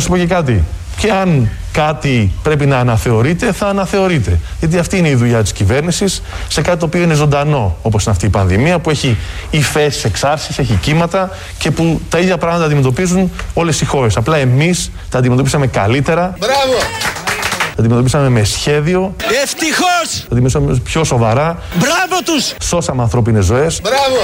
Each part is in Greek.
Και να σου πω και κάτι. Και αν κάτι πρέπει να αναθεωρείται, θα αναθεωρείται. Γιατί αυτή είναι η δουλειά της κυβέρνησης σε κάτι το οποίο είναι ζωντανό, όπως είναι αυτή η πανδημία, που έχει υφέσει, εξάρσεις, έχει κύματα και που τα ίδια πράγματα αντιμετωπίζουν όλες οι χώρες. Απλά εμείς τα αντιμετωπίσαμε καλύτερα. Μπράβο! Τα αντιμετωπίσαμε με σχέδιο. Ευτυχώς! Τα αντιμετωπίσαμε πιο σοβαρά. Μπράβο τους! Σώσαμε ανθρώπινες ζωές. Μπράβο!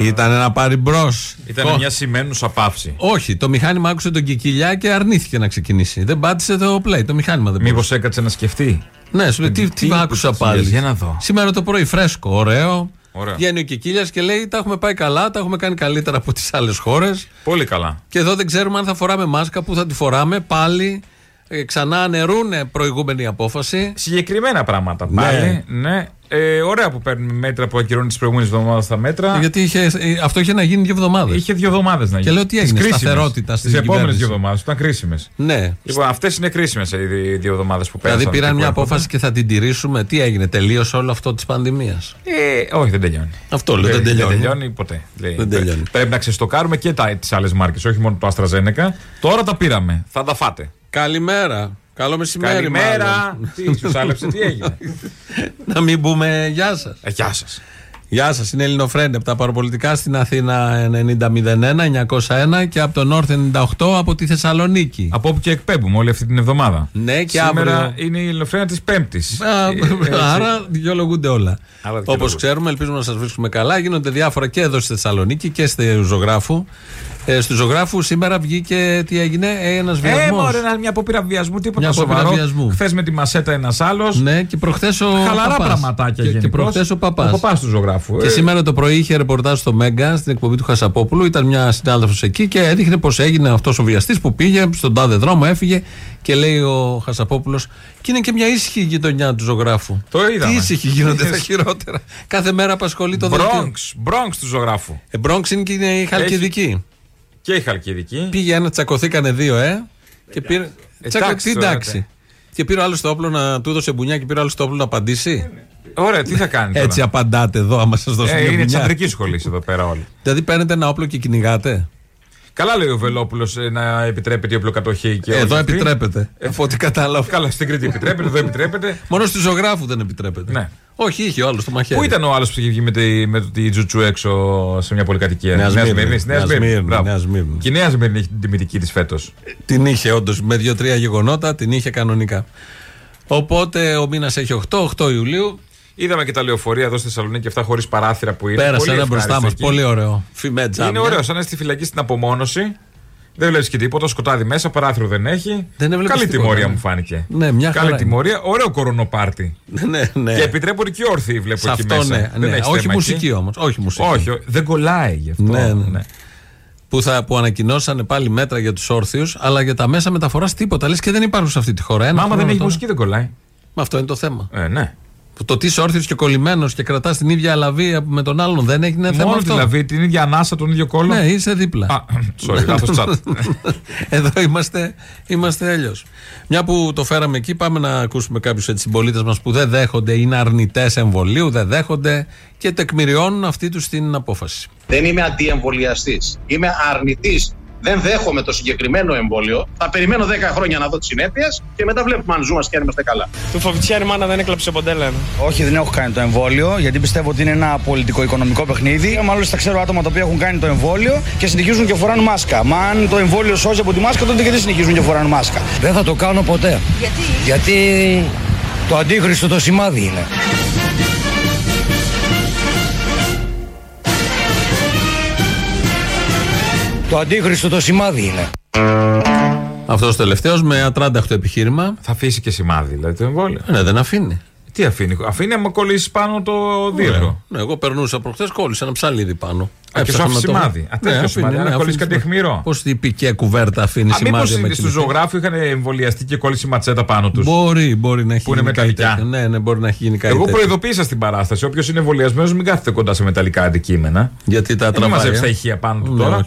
Ήταν ένα πάρει μπρος. Ήταν μια σημαίνουσα παύση. Όχι, το μηχάνημα άκουσε τον Κικιλιά και αρνήθηκε να ξεκινήσει. Δεν πάτησε το play. Το μηχάνημα δεν Μήπως μπορούσε. έκατσε να σκεφτεί; Ναι, σου λέει τι, τι, τι άκουσα είπες, πάλι. για να δω. Σήμερα το πρωί φρέσκο, ωραίο. Ωραίο. Βγαίνει ο Κικίλια και λέει: Τα έχουμε πάει καλά, τα έχουμε κάνει καλύτερα από τις άλλες χώρες. Πολύ καλά. Και εδώ δεν ξέρουμε αν θα φοράμε μάσκα, που θα τη φοράμε πάλι. Ε, ξανά ανερούνε προηγούμενη απόφαση. Συγκεκριμένα πράγματα Ναι. πάλι. Ναι. Ε, ωραία που παίρνουμε μέτρα που ακυρώνει τις προηγούμενες εβδομάδες τα μέτρα. Γιατί είχε, ε, αυτό είχε να γίνει δύο εβδομάδες. Είχε δύο εβδομάδες να γίνει. λέω τι έγινε, σταθερότητα στην Τις επόμενες κυβέρνηση. δύο εβδομάδες που ήταν κρίσιμες. Ναι. Λοιπόν, αυτές είναι κρίσιμες οι δι- δύο εβδομάδες που πέρασαν. Δηλαδή πήραν και μια που έρχονται. απόφαση και θα την τηρήσουμε. Τι έγινε, τελείωσε όλο αυτό της πανδημίας; Ε, όχι, δεν τελειώνει. Αυτό λέω, δεν τελειώνει. ποτέ. Λέει, Δεν πρέ- τελειώνει. Πρέπει να ξεστοκάρουμε και τις άλλες μάρκες, όχι μόνο το AstraZeneca. Τώρα τα πήραμε. Θα τα φάτε. Καλημέρα. Καλό μεσημέρι, Καλημέρα. μάλλον. Τι, σου άλεψε, τι έγινε; Να μην πούμε γεια σας. Ε, γεια σας. Γεια σας, είναι Ελληνοφρέντε από τα παραπολιτικά στην Αθήνα 9001-901 και από το Νόρθ 98 από τη Θεσσαλονίκη. Από όπου και εκπέμπουμε όλη αυτή την εβδομάδα. Ναι, και Σήμερα αύριο. είναι η ελληνοφρένα της Πέμπτης. Α, Άρα δικαιολογούνται όλα. Άρα Όπως δικαιολογούνται. ξέρουμε, ελπίζουμε να σας βρίσκουμε καλά. Γίνονται διάφορα και εδώ στη Θεσσαλονίκη και στη Ζωγράφου. Ε, στη Ζωγράφους σήμερα βγήκε τι έγινε, ένας Ε, βιασμός. μωρέ, ένα- μια απόπειρα βιασμού, τίποτα Μια απόπειρα σοβαρό. βιασμού. Χθες με τη μασέτα ένας άλλος. Ναι, και προχθές ο. Χαλαρά Παπάς. πραγματάκια Και, και γενικώς. προχθές ο Παπάς. Ο παπάς του ζωγράφου. Και Ε, σήμερα το πρωί είχε ρεπορτάζ στο Μέγκα, στην εκπομπή του Χασαπόπουλου. Ήταν μια συνάδελφος εκεί και έδειχνε πώ έγινε αυτός ο βιαστής που πήγε στον τάδε δρόμο, έφυγε και λέει ο Χασαπόπουλος. Και είναι και μια ήσυχη γειτονιά του ζωγράφου. Το είδαμε. Τι ήσυχοι γίνονται τα Είδες. χειρότερα. Κάθε μέρα απασχολεί το δελτίο. Bronx, Bronx του ζωγράφου. Ε, Bronx είναι και είναι η Χαλκιδική. Και η Χαλκιδική. Πήγε ένα, τσακωθήκανε δύο, ε. Και πήρε. εντάξει Τσακω... Τι τώρα, εντάξει. Και πήρε ο άλλος το όπλο να του έδωσε μπουνιά και πήρε ο άλλος το όπλο να απαντήσει. Ωραία, τι θα κάνει τώρα; Έτσι απαντάτε εδώ, άμα σας δώσω Ε, μια είναι τη μπουνιά. ανδρική σχολή εδώ πέρα όλοι. Δηλαδή παίρνετε ένα όπλο και κυνηγάτε. Καλά λέει ο Βελόπουλος να επιτρέπεται η οπλοκατοχή και Εδώ όχι αυτή. επιτρέπεται. Ε, από ό,τι κατάλαβα. Καλά, στην Κρήτη επιτρέπεται, εδώ επιτρέπεται. Μόνο στη ζωγράφους δεν επιτρέπεται. Ναι. Όχι, είχε ο άλλος το μαχαίρι. Πού ήταν ο άλλος που είχε βγει με τη, με τη τζουτσού έξω σε μια πολυκατοικία; Νέα Σμύρνη. Σμύρνης, Νέας Νέας Σμύρνη. Σμύρνη, Μπράβο. Νέας Σμύρνη. Και η Νέα Σμύρνη έχει την τιμητική της φέτος. Την είχε όντως με δύο-τρία γεγονότα, την είχε κανονικά. Οπότε ο μήνας έχει 8, 8 Ιουλίου. Είδαμε και τα λεωφορεία εδώ στη Θεσσαλονίκη αυτά χωρίς παράθυρα που είναι. Πέρασε Πολύ ένα ευχάριστο μπροστά μας. εκεί. Πολύ ωραίο. Φημέ τζάμια. Είναι ωραίο, σαν να είσαι στη φυλακή στην απομόνωση. Δεν βλέπεις και τίποτα, σκοτάδι μέσα, παράθυρο δεν έχει. Δεν έβλεπες Καλή τίποτα, τιμωρία ναι. μου φάνηκε. Ναι, μια Καλή χαρά τιμωρία, ωραίο κορονοπάρτι. ναι, ναι. Και επιτρέπονται και όρθιοι βλέπω Σε εκεί αυτό μέσα. ναι. Δεν ναι. έχεις Όχι θέμα μουσική εκεί. όμως. Όχι μουσική. Όχι, όχι, δεν κολλάει γι' αυτό. Ναι, ναι. Που, θα, που ανακοινώσανε πάλι μέτρα για τους όρθιους, αλλά για τα μέσα μεταφοράς τίποτα. Λες και δεν υπάρχουν σε αυτή τη χώρα. Ένα Μα άμα δεν χρόνο έχει τώρα. μουσική δεν κολλάει. Μα αυτό είναι το θέμα. Ε, ναι. Που το τι είσαι όρθιος και κολλημένος και κρατάς την ίδια αλαβή με τον άλλον δεν έχει είναι θέμα Μόνο αυτό. δηλαδή την ίδια ανάσα, τον ίδιο κόλλο. Ναι, είσαι δίπλα. Α, sorry, λάθος chat. Εδώ είμαστε, είμαστε αλλιώς. Μια που το φέραμε εκεί, πάμε να ακούσουμε κάποιους συμπολίτες μας που δεν δέχονται, είναι αρνητές εμβολίου, δεν δέχονται και τεκμηριώνουν αυτή τους την απόφαση. Δεν είμαι αντιεμβολιαστής. Είμαι αρνητής. Δεν δέχομαι το συγκεκριμένο εμβόλιο. Θα περιμένω 10 χρόνια να δω τις συνέπειες και μετά βλέπουμε αν ζούμε και αν είμαστε καλά. Του Φοβιτσιάρη μάνα δεν έκλαψε ποτέ, λένε. Όχι, δεν έχω κάνει το εμβόλιο, γιατί πιστεύω ότι είναι ένα πολιτικό-οικονομικό παιχνίδι. Μάλλον ξέρω άτομα τα οποία έχουν κάνει το εμβόλιο και συνεχίζουν και φοράνε μάσκα. Μα αν το εμβόλιο σώζει από τη μάσκα, τότε γιατί συνεχίζουν και φοράνε μάσκα; Δεν θα το κάνω ποτέ. Γιατί; Γιατί το αντίχριστο το σημάδι είναι. Το αντίχριστο το σημάδι είναι. Αυτός τελευταίος με ατράνταχτο επιχείρημα. Θα αφήσει και σημάδι, δηλαδή το εμβόλιο. Ναι, δεν αφήνει. Τι αφήνει, αφήνει άμα κολλήσει πάνω το δίευρο. Ναι, εγώ περνούσα προχθές, κόλλησα ένα ψαλίδι πάνω. Α, και σου άφησε σημάδι. Α, τέτοιο σημάδι, αν κολλήσει κάτι αιχμηρό. Πώς η πικέ κουβέρτα αφήνει Α, σημάδι. με μήπω στου κινητή. ζωγράφου είχαν εμβολιαστεί και κόλλησε ματσέτα πάνω τους; Μπορεί, μπορεί να έχει Που είναι γίνει κάτι μεταλλικά. τέτοιο. Ναι, ναι, μπορεί να έχει γίνει κάτι Εγώ τέτοιο. προειδοποίησα στην παράσταση. Όποιος είναι εμβολιασμένος, μην κάθεται κοντά σε μεταλλικά αντικείμενα. Γιατί τα Δεν τραβάει. μαζέψει ε. τα ηχεία πάνω του Ναι, τώρα.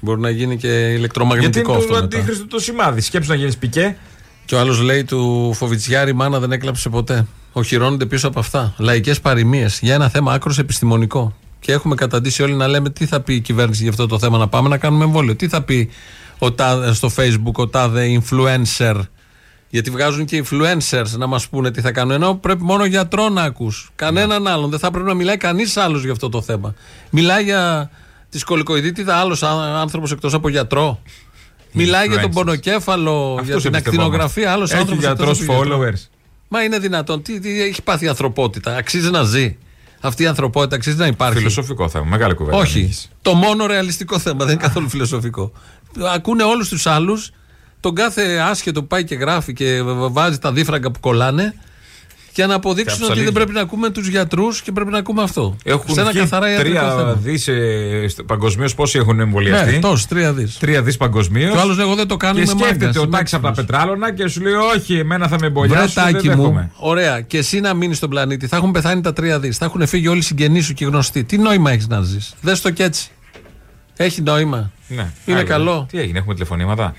Όχι. Μπορεί να γίνει και Γιατί είναι ηλεκτρομαγνητικό αυτό. το μετά. αντίχρηστο το σημάδι. Σκέψου να γίνεις πικέ. Και ο άλλος λέει του Φοβιτσιάρη, μάνα δεν έκλαψε ποτέ. Οχυρώνονται πίσω από αυτά. Λαϊκές παροιμίες για ένα θέμα άκρος επιστημονικό. Και έχουμε καταντήσει όλοι να λέμε τι θα πει η κυβέρνηση για αυτό το θέμα, να πάμε να κάνουμε εμβόλιο. Τι θα πει ο τάδε, στο Facebook ο τάδε influencer. Γιατί βγάζουν και influencers να μας πούνε τι θα κάνουν. Ενώ πρέπει μόνο γιατρό να ακούς. Κανέναν άλλον. Δεν θα πρέπει να μιλάει κανείς άλλος για αυτό το θέμα. Μιλάει για τη σκολικοειδίτιδα άλλος άνθρωπος εκτός από γιατρό. Μιλάει για τον Influencers. πονοκέφαλο, για την εμπιστευόμαστε. ακτινογραφία, άλλος Έχει άνθρωπος. γιατρός followers. Μα είναι δυνατόν. Τι, τι έχει πάθει η ανθρωπότητα. Αξίζει να ζει. Αυτή η ανθρωπότητα αξίζει να υπάρχει. Φιλοσοφικό θέμα. Μεγάλη κουβέντα. Όχι. έχεις. Το μόνο ρεαλιστικό θέμα. Δεν είναι καθόλου φιλοσοφικό. Ακούνε όλους τους άλλους, τον κάθε άσχετο που πάει και γράφει και βάζει τα δίφραγκα που κολλάνε, για να αποδείξουν Και ότι δεν αψαλίδια. πρέπει να ακούμε τους γιατρούς και πρέπει να ακούμε αυτό. Έχουν Σε ένα βγει καθαρά ιατρικό τρία θέμα. δις παγκοσμίως πόσοι έχουν εμβολιαστεί; Ναι, τόσο, τρία δις. Τρία δις παγκοσμίως. Και ο άλλος λέει: Εγώ δεν το κάνω. Και είμαι σκέφτεται μάγκας, ο είμαι τάξη από τα έξυπνος». πετράλωνα και σου λέει: Όχι, εμένα θα με εμπολιάσει. Δεν Βρετάκι μου, δέχομαι. ωραία. Και εσύ να μείνεις στον πλανήτη. Θα έχουν πεθάνει τα τρία δις. Θα έχουν φύγει όλοι οι συγγενείς σου και οι γνωστοί. Τι νόημα έχεις να ζεις; Δες το και έτσι. Έχει νόημα. Ναι. Είναι Άγιο. καλό. Τι έγινε, έχουμε τηλεφωνήματα;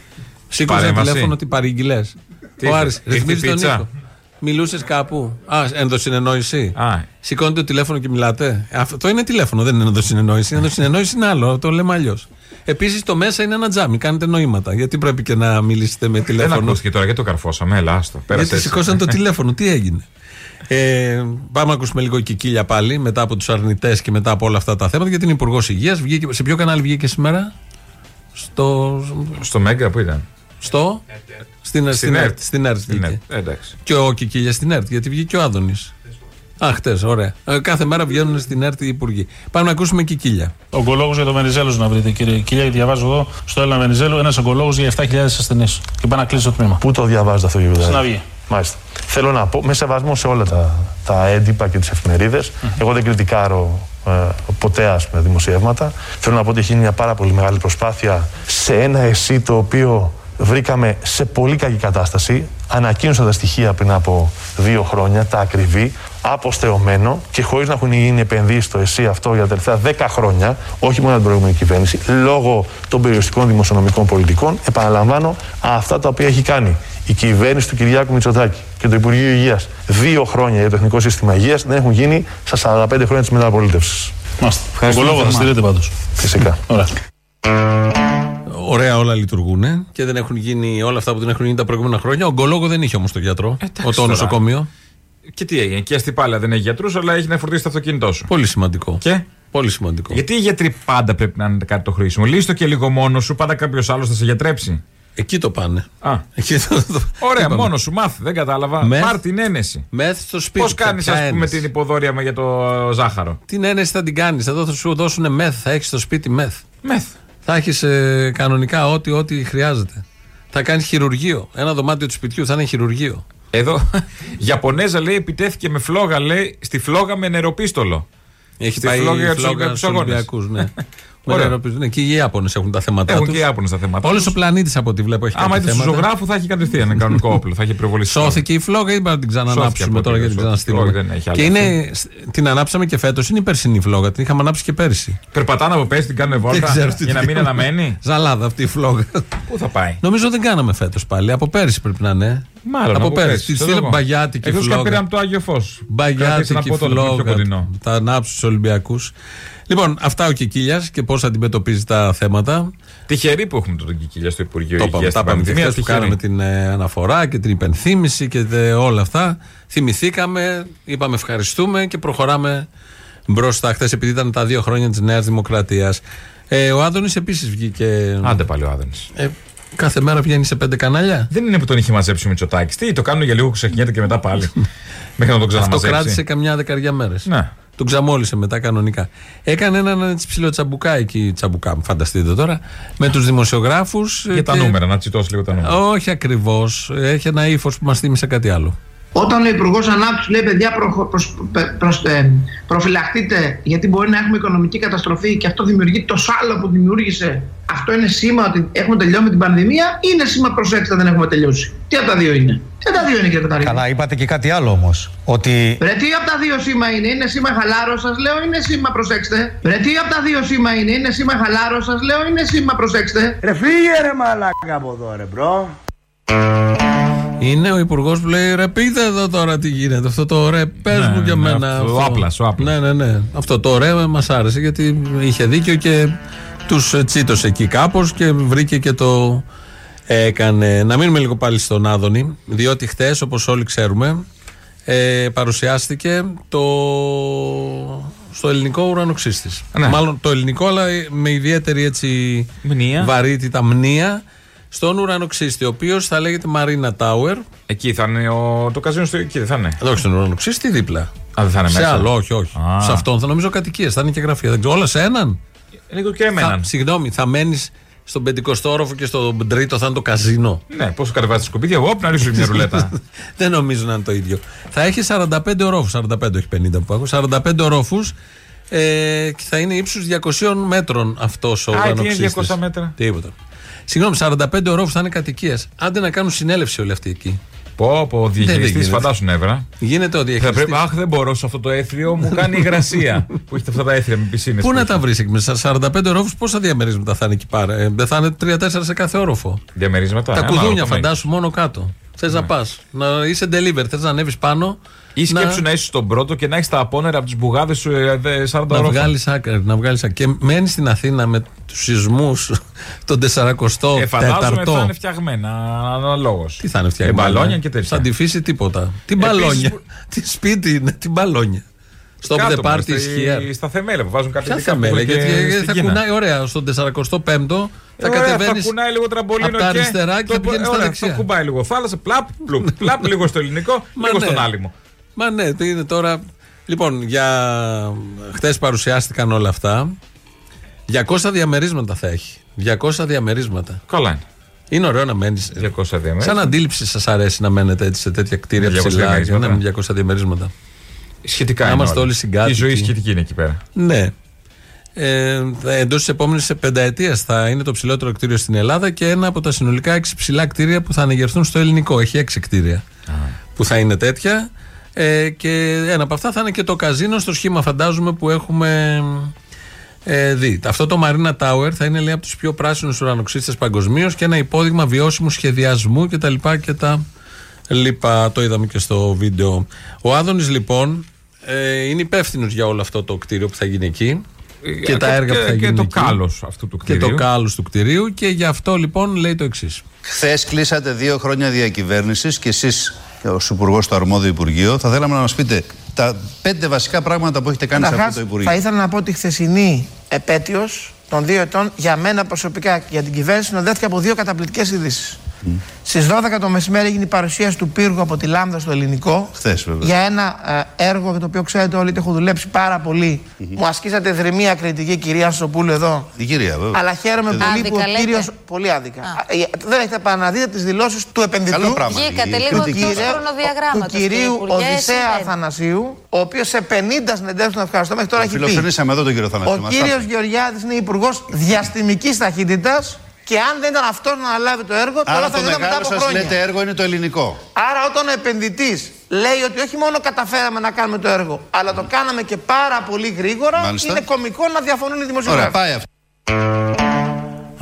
Σήκωσε Παρέμβαση. τηλέφωνο ότι παρήγγειλες. Τι Ο ήρθε, Άρης ήρθε ρυθμίζει τον πίτσα; ήχο. Μιλούσες κάπου; Α, ενδοσυνεννόηση. Α, Σηκώνετε το τηλέφωνο και μιλάτε. Αυτό είναι τηλέφωνο, δεν είναι ενδοσυνεννόηση. Ενδοσυνεννόηση είναι άλλο, το λέμε αλλιώς. Επίσης το μέσα είναι ένα τζάμι, κάνετε νοήματα. Γιατί πρέπει και να μιλήσετε με δεν τηλέφωνο; ακούστηκε τώρα, γιατί το καρφώσαμε. Έλα, άστο. Πέρασε Γιατί έτσι. σηκώσαν το τηλέφωνο, τι έγινε; Ε, πάμε να ακούσουμε λίγο κικίλια πάλι μετά από τους αρνητές και μετά από όλα αυτά τα θέματα. Γιατί είναι Υπουργός Υγείας. Σε ποιο κανάλι βγήκε σήμερα, Στο. Στο Μέγκα που ήταν; Στο; Στην, στην, ΕΡΤ. ΕΡΤ. Στην ΕΡΤ Στην βγήκε. ΕΡΤ. Ε, Εντάξει. Και ο Κικίλιας στην ΕΡΤ, γιατί βγήκε ο Άδωνης. Α, χτες, ωραία. Ε, κάθε μέρα βγαίνουν στην ΕΡΤ οι υπουργοί. Πάμε να ακούσουμε Κικίλια. Ογκολόγο για το Βενιζέλο να βρείτε, κύριε Κιλιά, γιατί διαβάζω εδώ στο Έλληνα Βενιζέλο ένας ογκολόγος για 7.000 ασθενείς. Και πάει να κλείσει το τμήμα. Πού το διαβάζετε αυτό, κύριε Στην Βιδάκη; Αυγή. Μάλιστα. Θέλω να πω, με σεβασμό σε όλα τα, τα έντυπα και τις εφημερίδες, εγώ δεν κριτικάρω ε, ποτέ ας πούμε, δημοσιεύματα. Θέλω να πω ότι έχει γίνει μια πάρα πολύ μεγάλη προσπάθεια σε ένα εσύ το οποίο βρήκαμε σε πολύ κακή κατάσταση. Ανακοίνωσα τα στοιχεία πριν από δύο χρόνια, τα ακριβή, αποστεωμένο και χωρίς να έχουν γίνει επενδύσεις στο ΕΣΥ αυτό για τα τελευταία δέκα χρόνια, όχι μόνο από την προηγούμενη κυβέρνηση, λόγω των περιοριστικών δημοσιονομικών πολιτικών, επαναλαμβάνω αυτά τα οποία έχει κάνει η κυβέρνηση του Κυριάκου Μητσοτάκη και το Υπουργείο Υγείας δύο χρόνια για το Εθνικό Σύστημα Υγείας δεν έχουν γίνει στα 45 χρόνια της μεταπολίτευσης. Μάλιστα. Ογκολόγο θα στηρείτε πάντως. Φυσικά. Ωραία. Ωραία, όλα λειτουργούν και δεν έχουν γίνει όλα αυτά που δεν έχουν γίνει τα προηγούμενα χρόνια. Ο ογκολόγο δεν είχε όμως το γιατρό. Εντάξει ο το τώρα. νοσοκομείο. Και τι έγινε. Και στη πάλα δεν έχει γιατρούς, αλλά έχει να φορτίσει το αυτοκίνητό σου. Πολύ σημαντικό. Και; Πολύ σημαντικό. Γιατί οι γιατροί πάντα πρέπει να είναι κάτι το χρήσιμο. Λύστο και λίγο μόνο σου, πάντα κάποιος άλλος θα σε γιατρέψει. Εκεί το πάνε. Α. Εκεί το, το- Ωραία, είπαμε. μόνο σου, μάθε, δεν κατάλαβα. Μεθ. Πάρ την ένεση. Μεθ στο σπίτι. Πώ κάνεις, Ποια α πούμε, ένεση; την υποδόρια με για το ζάχαρο; Την ένεση θα την κάνεις. Εδώ θα σου δώσουν μεθ. Θα έχεις στο σπίτι μεθ. Μεθ. Θα έχεις κανονικά ό,τι, ό,τι χρειάζεται. Θα κάνει χειρουργείο. Ένα δωμάτιο του σπιτιού θα είναι χειρουργείο. Εδώ, Ιαπωνέζα λέει, επιτέθηκε με φλόγα, λέει, στη φλόγα με νεροπίστολο. Έχει Στη πάει φλόγα για η τους φλόγα Ολυμπιακούς στους Αγώνες. Ολυμπιακούς, ναι. Με Ωραία. νεροπίζουν. Ναι, και οι Ιάπωνες έχουν τα θέματα Έχουν τους. και οι Ιάπωνες τα θέματα. Όλος τους. ο πλανήτης από ό,τι βλέπω έχει Άμα κάποια ήταν του θέματα. ζωγράφου θα έχει κατευθείαν ένα κανονικό όπλο. Θα έχει πυροβολήσει. Σώθηκε η φλόγα ή πρέπει να την Σώθηκε ξανανάψουμε από τώρα ό,τι για την λέω, σώθηκε. ξαναστείλουμε. Όχι, δεν έχει Και άλλη είναι, την ανάψαμε και φέτος. Είναι η περσινή φλόγα. Την είχαμε ανάψει και πέρσι. Περπατάνε από πέσει, την κάνουν Δεν βόλτα. ξέρω τι Για να τι μην κάνουμε. αναμένει. Ζαλάδα αυτή η φλόγα. Πού θα πάει; Νομίζω δεν κάναμε φέτος πάλι. Από πέρσι πρέπει να είναι. Μάλλον από, από πέρσι. πέρσι, Τη το στείλε λόγο. μπαγιάτικη Εκτός και αν πήραμε φλόγα. το Άγιο Φως. Μπαγιάτικη Πιο φλόγα. κοντινό. Τα ανάψει στου Ολυμπιακούς. Λοιπόν, αυτά ο Κικίλιας και πώς αντιμετωπίζει τα θέματα. Τυχεροί που έχουμε τον Κικίλιας στο Υπουργείο Το είπαμε, Υγείας τα στην είπαμε και πανδημία. χθες που τυχεροί. κάναμε την ε, αναφορά και την υπενθύμηση και τε- όλα αυτά. Θυμηθήκαμε, είπαμε ευχαριστούμε και προχωράμε μπροστά. Χθες επειδή ήταν τα δύο χρόνια της Νέας Δημοκρατίας. Ε, ο Άδωνης επίσης βγήκε. Άντε πάλι ο Άδωνης. Ε, κάθε μέρα βγαίνει σε πέντε κανάλια; Δεν είναι που τον είχε μαζέψει ο Μητσοτάκης. Τι, το κάνουν για λίγο που ξεχνιέται και μετά πάλι. Μέχρι να τον Αυτό ξαναμαζέψει. κράτησε καμιά δεκαριά μέρες. Ναι. Τον ξαμόλυσε μετά κανονικά. Έκανε έναν έτσι ψηλοτσαμπουκά εκεί, τσαμπουκά, μου φανταστείτε τώρα, με τους δημοσιογράφους. Για τα νούμερα, να τσιτώσει λίγο τα νούμερα. Όχι ακριβώς. Έχει ένα ύφος που μας θύμισε κάτι άλλο. Όταν ο Υπουργός Ανάπτυξης λέει: Παιδιά, προ, προς- πε- προς- ε, προφυλαχτείτε, γιατί μπορεί να έχουμε οικονομική καταστροφή και αυτό δημιουργεί το σάλο που δημιούργησε. Αυτό είναι σήμα ότι έχουμε τελειώσει με την πανδημία ή είναι σήμα προσέξτε, δεν έχουμε τελειώσει; Τι από τα δύο είναι; Τι από τα δύο είναι, κύριε Πεταρίδη. Καλά, είπατε και κάτι άλλο όμως. Ότι Ρε, τι από τα δύο σήμα είναι, είναι σήμα χαλαρώστε, λέω, είναι σήμα προσέξτε; Ρε, τι από τα δύο σήμα είναι, είναι σήμα χαλαρώστε, λέω, είναι σήμα προσέξτε; Ρε φύγε ρε μαλάκα από εδώ ρε bro. Είναι ο υπουργός που λέει ρε πείτε εδώ τώρα τι γίνεται. Αυτό το ρε πες Ναι, μου για ναι, μένα. αυτό, ο αυτό. Άπλας, ο Άπλας. Ναι, ναι, ναι. Αυτό το ρε μας άρεσε γιατί είχε δίκιο και τους τσίτωσε εκεί κάπως και βρήκε και το έκανε. Να μείνουμε λίγο πάλι στον Άδωνη, διότι χθες, όπως όλοι ξέρουμε, ε, παρουσιάστηκε το στο ελληνικό ουρανοξύστης. Ναι. Μάλλον το ελληνικό, αλλά με ιδιαίτερη έτσι Μνήα. βαρύτητα μνήα στον ουρανοξύστη, ο οποίος θα λέγεται Μαρίνα Τάουερ. Εκεί θα είναι ο... το καζίνο στο εκεί, δεν θα είναι. Εδώ όχι στον ουρανοξύστη, δίπλα. Α, δεν θα είναι σε μέσα. άλλο, όχι, όχι. Α. Σε αυτόν θα νομίζω κατοικίες, θα είναι και γραφεία. Δεν ξέρω, όλα σε έναν. Λίγο και Θα, εμένα. συγγνώμη, θα μένεις στον 50ο όροφο και στον τρίτο θα είναι το καζίνο. Ναι, πώς κατεβάζει τα σκουπίδια, εγώ να ρίξω μια ρουλέτα. Δεν νομίζω να είναι το ίδιο. Θα έχει 45 ορόφου, 45 όχι 50 που έχω, 45 ορόφου ε, και θα είναι ύψους 200 μέτρων αυτός ο Α, τι είναι ουρανοξύστης. 200 μέτρα. Τίποτα. Συγγνώμη, 45 ορόφου θα είναι κατοικίες. Άντε να κάνουν συνέλευση όλοι αυτοί εκεί. Πω, πω, δεν διαχειριστής, γίνεται. φαντάσου νεύρα. Γίνεται ο Θα διαχειριστή. πρέπει, αχ, δεν μπορώ σε αυτό το έθριο, μου κάνει υγρασία. που έχετε αυτά τα έθρια με πισίνες. Πού να τα βρεις εκεί μέσα, 45 ορόφους, πόσα διαμερίσματα θα είναι εκεί πάρα. Ε, δεν θα είναι 3-4 σε κάθε όροφο. Διαμερίσματα. Τα ε, κουδούνια, ανάλογα, φαντάσου, μόνο κάτω. Θες να πας. Να είσαι deliver, θες να ανέβεις πάνω. Ή σκέψου να είσαι στον πρώτο και να έχεις τα απόνερα από τις μπουγάδες σου ε, δε- 40 Να ορόφων. βγάλεις άκρη, να βγάλεις άκρη. Και μένεις στην Αθήνα με τους σεισμούς τον 40ο Ε, φαντάζομαι τέταρτο. θα είναι φτιαγμένα αναλόγως. Τι θα είναι φτιαγμένα; Ε, μπαλόνια ε; και τέτοια. Σαν τη φύση τίποτα. Τι Επίσης, μπαλόνια. που- Τι σπίτι είναι, τι μπαλόνια. Stop Κάτω, the μωρέ, party στη- is here. Στα θεμέλια που βάζουν κάτι Ποια ειδικά θα που μέλε, έχουν γιατί και ε, στην θα Κίνα. κουνάει ωραία. Στον 45ο θα Ε, ωραία, κατεβαίνεις. Θα κουνάει λίγο τραμπολίνο απ' τα και αριστερά και θα το- πηγαίνεις στα ωραία, δεξιά. Θα κουμπάει λίγο θάλασσα, πλαπ, πλουπ, πλαπ, λίγο στο ελληνικό, Μα λίγο ναι. στον άλυμο. Μα ναι, τι είναι τώρα. Λοιπόν, για χθες παρουσιάστηκαν όλα αυτά. 200 διαμερίσματα θα έχει. 200 διαμερίσματα. Καλά είναι. Είναι ωραίο να μένεις. 200 διαμέρισματα. Σαν αντίληψη σας αρέσει να μένετε έτσι σε τέτοια κτίρια 200 ψηλά. διαμερίσματα. Ναι, με 200 διαμερίσματα. Σχετικά Να είναι είμαστε όλα. όλοι συγκάτοικοι. Η ζωή σχετική είναι εκεί πέρα. Ναι. Ε, Εντός της επόμενης πενταετίας θα είναι το ψηλότερο κτίριο στην Ελλάδα και ένα από τα συνολικά έξι ψηλά κτίρια που θα ανεγερθούν στο ελληνικό. Έχει έξι κτίρια που θα είναι τέτοια. Ε, και ένα από αυτά θα είναι και το καζίνο στο σχήμα, φαντάζομαι, που έχουμε ε, δει. Αυτό το Marina Tower θα είναι λέει, από τους πιο πράσινους ουρανοξύστες παγκοσμίως και ένα υπόδειγμα βιώσιμου σχεδιασμού κτλ. Και τα λοιπά. Το είδαμε και στο βίντεο. Ο Άδωνης λοιπόν ε, είναι υπεύθυνος για όλο αυτό το κτίριο που θα γίνει εκεί. Και, τα έργα που θα και γίνουν το εκεί. κάλος αυτού του Και κτηρίου. το κάλος του κτηρίου και γι' αυτό λοιπόν λέει το εξής. Χθες κλείσατε δύο χρόνια διακυβέρνησης και εσείς, ως Υπουργός στο αρμόδιο Υπουργείο, θα θέλαμε να μας πείτε τα πέντε βασικά πράγματα που έχετε κάνει σε αυτό Καταρχάς, το Υπουργείο. θα ήθελα να πω ότι η χθεσινή επέτειος των δύο ετών για μένα προσωπικά και για την κυβέρνηση συνοδεύτηκε από δύο καταπληκτικές ειδήσεις. Στις 12 το μεσημέρι έγινε η παρουσίαση του πύργου από τη Λάμδα στο ελληνικό. Χθες, βέβαια. Για ένα ε, έργο για το οποίο ξέρετε όλοι ότι έχω δουλέψει πάρα πολύ. Μου ασκήσατε δρυμία κριτική, κυρία Σοπούλου εδώ. Η κυρία, βέβαια. Αλλά χαίρομαι πολύ Άδικα που ο λέτε. κύριο. Πολύ άδικα. Α, ε, Δεν έχετε επαναδείτε τις δηλώσεις του επενδυτού. Καλό πράγμα. Βγήκατε Η λίγο κριτική. εκτός Κύριε- χρονοδιαγράμματος, του κυρίου κύριε Υπουργέ, Οδυσσέα συμβαίνει. Αθανασίου, ο οποίος σε 50 συνεντεύξεις τον ευχαριστώ μέχρι τώρα έχει πει. Φιλοφρονήσαμε εδώ τον κύριο Θανασίου. Ο μας κύριος τα- Γεωργιάδης είναι υπουργός διαστημικής ταχύτητας και αν δεν ήταν αυτός να αναλάβει το έργο, τώρα Άρα θα το γινόταν μετά μεγάλο από σας χρόνια. λέτε έργο είναι το ελληνικό. Άρα, όταν ο επενδυτής λέει ότι όχι μόνο καταφέραμε να κάνουμε το έργο, αλλά το κάναμε και πάρα πολύ γρήγορα, Μάλιστα. είναι κωμικό να διαφωνούν οι δημοσιογράφοι. Ωραία, πάει αυτό.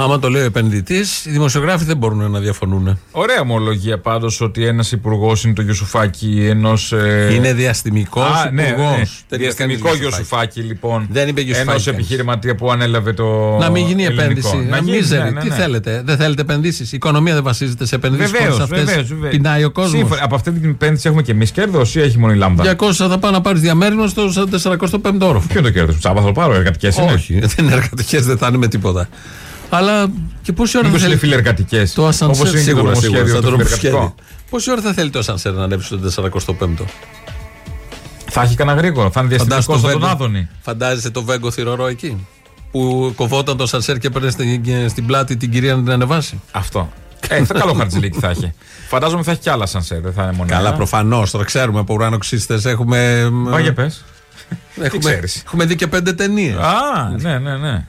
Άμα το λέει ο επενδυτής, οι δημοσιογράφοι δεν μπορούν να διαφωνούν. Ωραία ομολογία πάντως ότι ένας υπουργός είναι το Γιωσουφάκι ενός. Ε... Είναι διαστημικός Α, ναι, υπουργός. ναι. Διαστημικό Γιωσουφάκι, λοιπόν. Δεν είπε Γιωσουφάκη Ενός κανείς. επιχειρηματία που ανέλαβε το. Να μην γίνει ελληνικό. επένδυση. Να γίνει, μίζερη. ναι, ναι, Τι ναι. θέλετε. Δεν θέλετε επενδύσεις. Η οικονομία δεν βασίζεται σε επενδύσεις. Βεβαίως, αυτές. βεβαίως. Πεινάει ο κόσμος. Από αυτή την επένδυση έχουμε και εμείς κέρδος ή έχει μόνο η λάμδα; 200 θα πάει να πάρεις διαμέρισμα στο 45ο όροφο. Ποιο είναι το κέρδος, Τσάμπα θα το πάρω, εργατικές είναι; Όχι, δεν είναι εργατικές, δεν θα είναι με τίποτα. Αλλά και πόση ώρα Μήπως θα είναι θέλει. φιλεργατικές. Το ασανσέρ είναι και το σίγουρα, σίγουρα, νομοσχέδιο σαν το το νομοσχέδιο. φιλεργατικό. Πόση ώρα θα θέλει το ασανσέρ να ανέβει στο 45ο. Θα έχει κανένα γρήγορο, θα είναι διαστημικό Φαντάζεσαι στον Βέγκο- Άδωνη. Φαντάζεσαι το βέγκο θηρορό εκεί. Που κοβόταν το ασανσέρ και έπαιρνε στην, στην πλάτη την κυρία να την ανεβάσει. Αυτό. Ε, θα καλό χαρτζηλίκι θα έχει. Φαντάζομαι θα έχει κι άλλα σανσέρ, δεν θα είναι μόνο. Καλά, ένα. προφανώς. Τώρα ξέρουμε από ουρανοξύστε έχουμε. Μα για πες. έχουμε, ξέρεις. έχουμε δει και πέντε ταινίες. Α, ναι, ναι, ναι.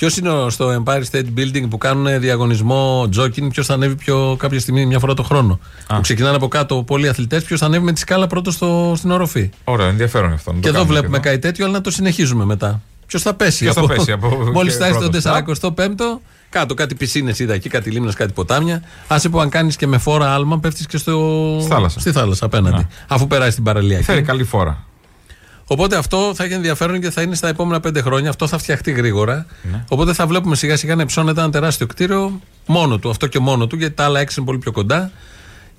Ποιος είναι ο- στο Empire State Building που κάνουν διαγωνισμό τζόκινγκ, ποιος θα ανέβει πιο, κάποια στιγμή, μια φορά το χρόνο; Που ξεκινάνε από κάτω πολλοί αθλητές, ποιος θα ανέβει με τη σκάλα πρώτο στο, στην οροφή; Ωραία, ενδιαφέρον αυτό. να το και εδώ κάνουμε βλέπουμε εδώ. κάτι τέτοιο, αλλά να το συνεχίζουμε μετά. Ποιος θα πέσει. Ποιος θα πέσει από- Μόλις και φτάσει πρώτος. στον 45ο Κάτω κάτι πισίνες είδα εκεί, κάτι λίμνες, κάτι ποτάμια. Άσε που αν κάνεις και με φόρα άλμα, πέφτεις και στο... Στη θάλασσα. στη θάλασσα απέναντι. Ναι. Αφού περάσεις την παραλία. Θέλει εκεί. καλή φόρα. Οπότε αυτό θα έχει ενδιαφέρον και θα είναι στα επόμενα πέντε χρόνια. Αυτό θα φτιαχτεί γρήγορα. Ναι. Οπότε θα βλέπουμε σιγά σιγά να υψώνεται ένα τεράστιο κτίριο μόνο του. Αυτό και μόνο του, γιατί τα άλλα έξι είναι πολύ πιο κοντά.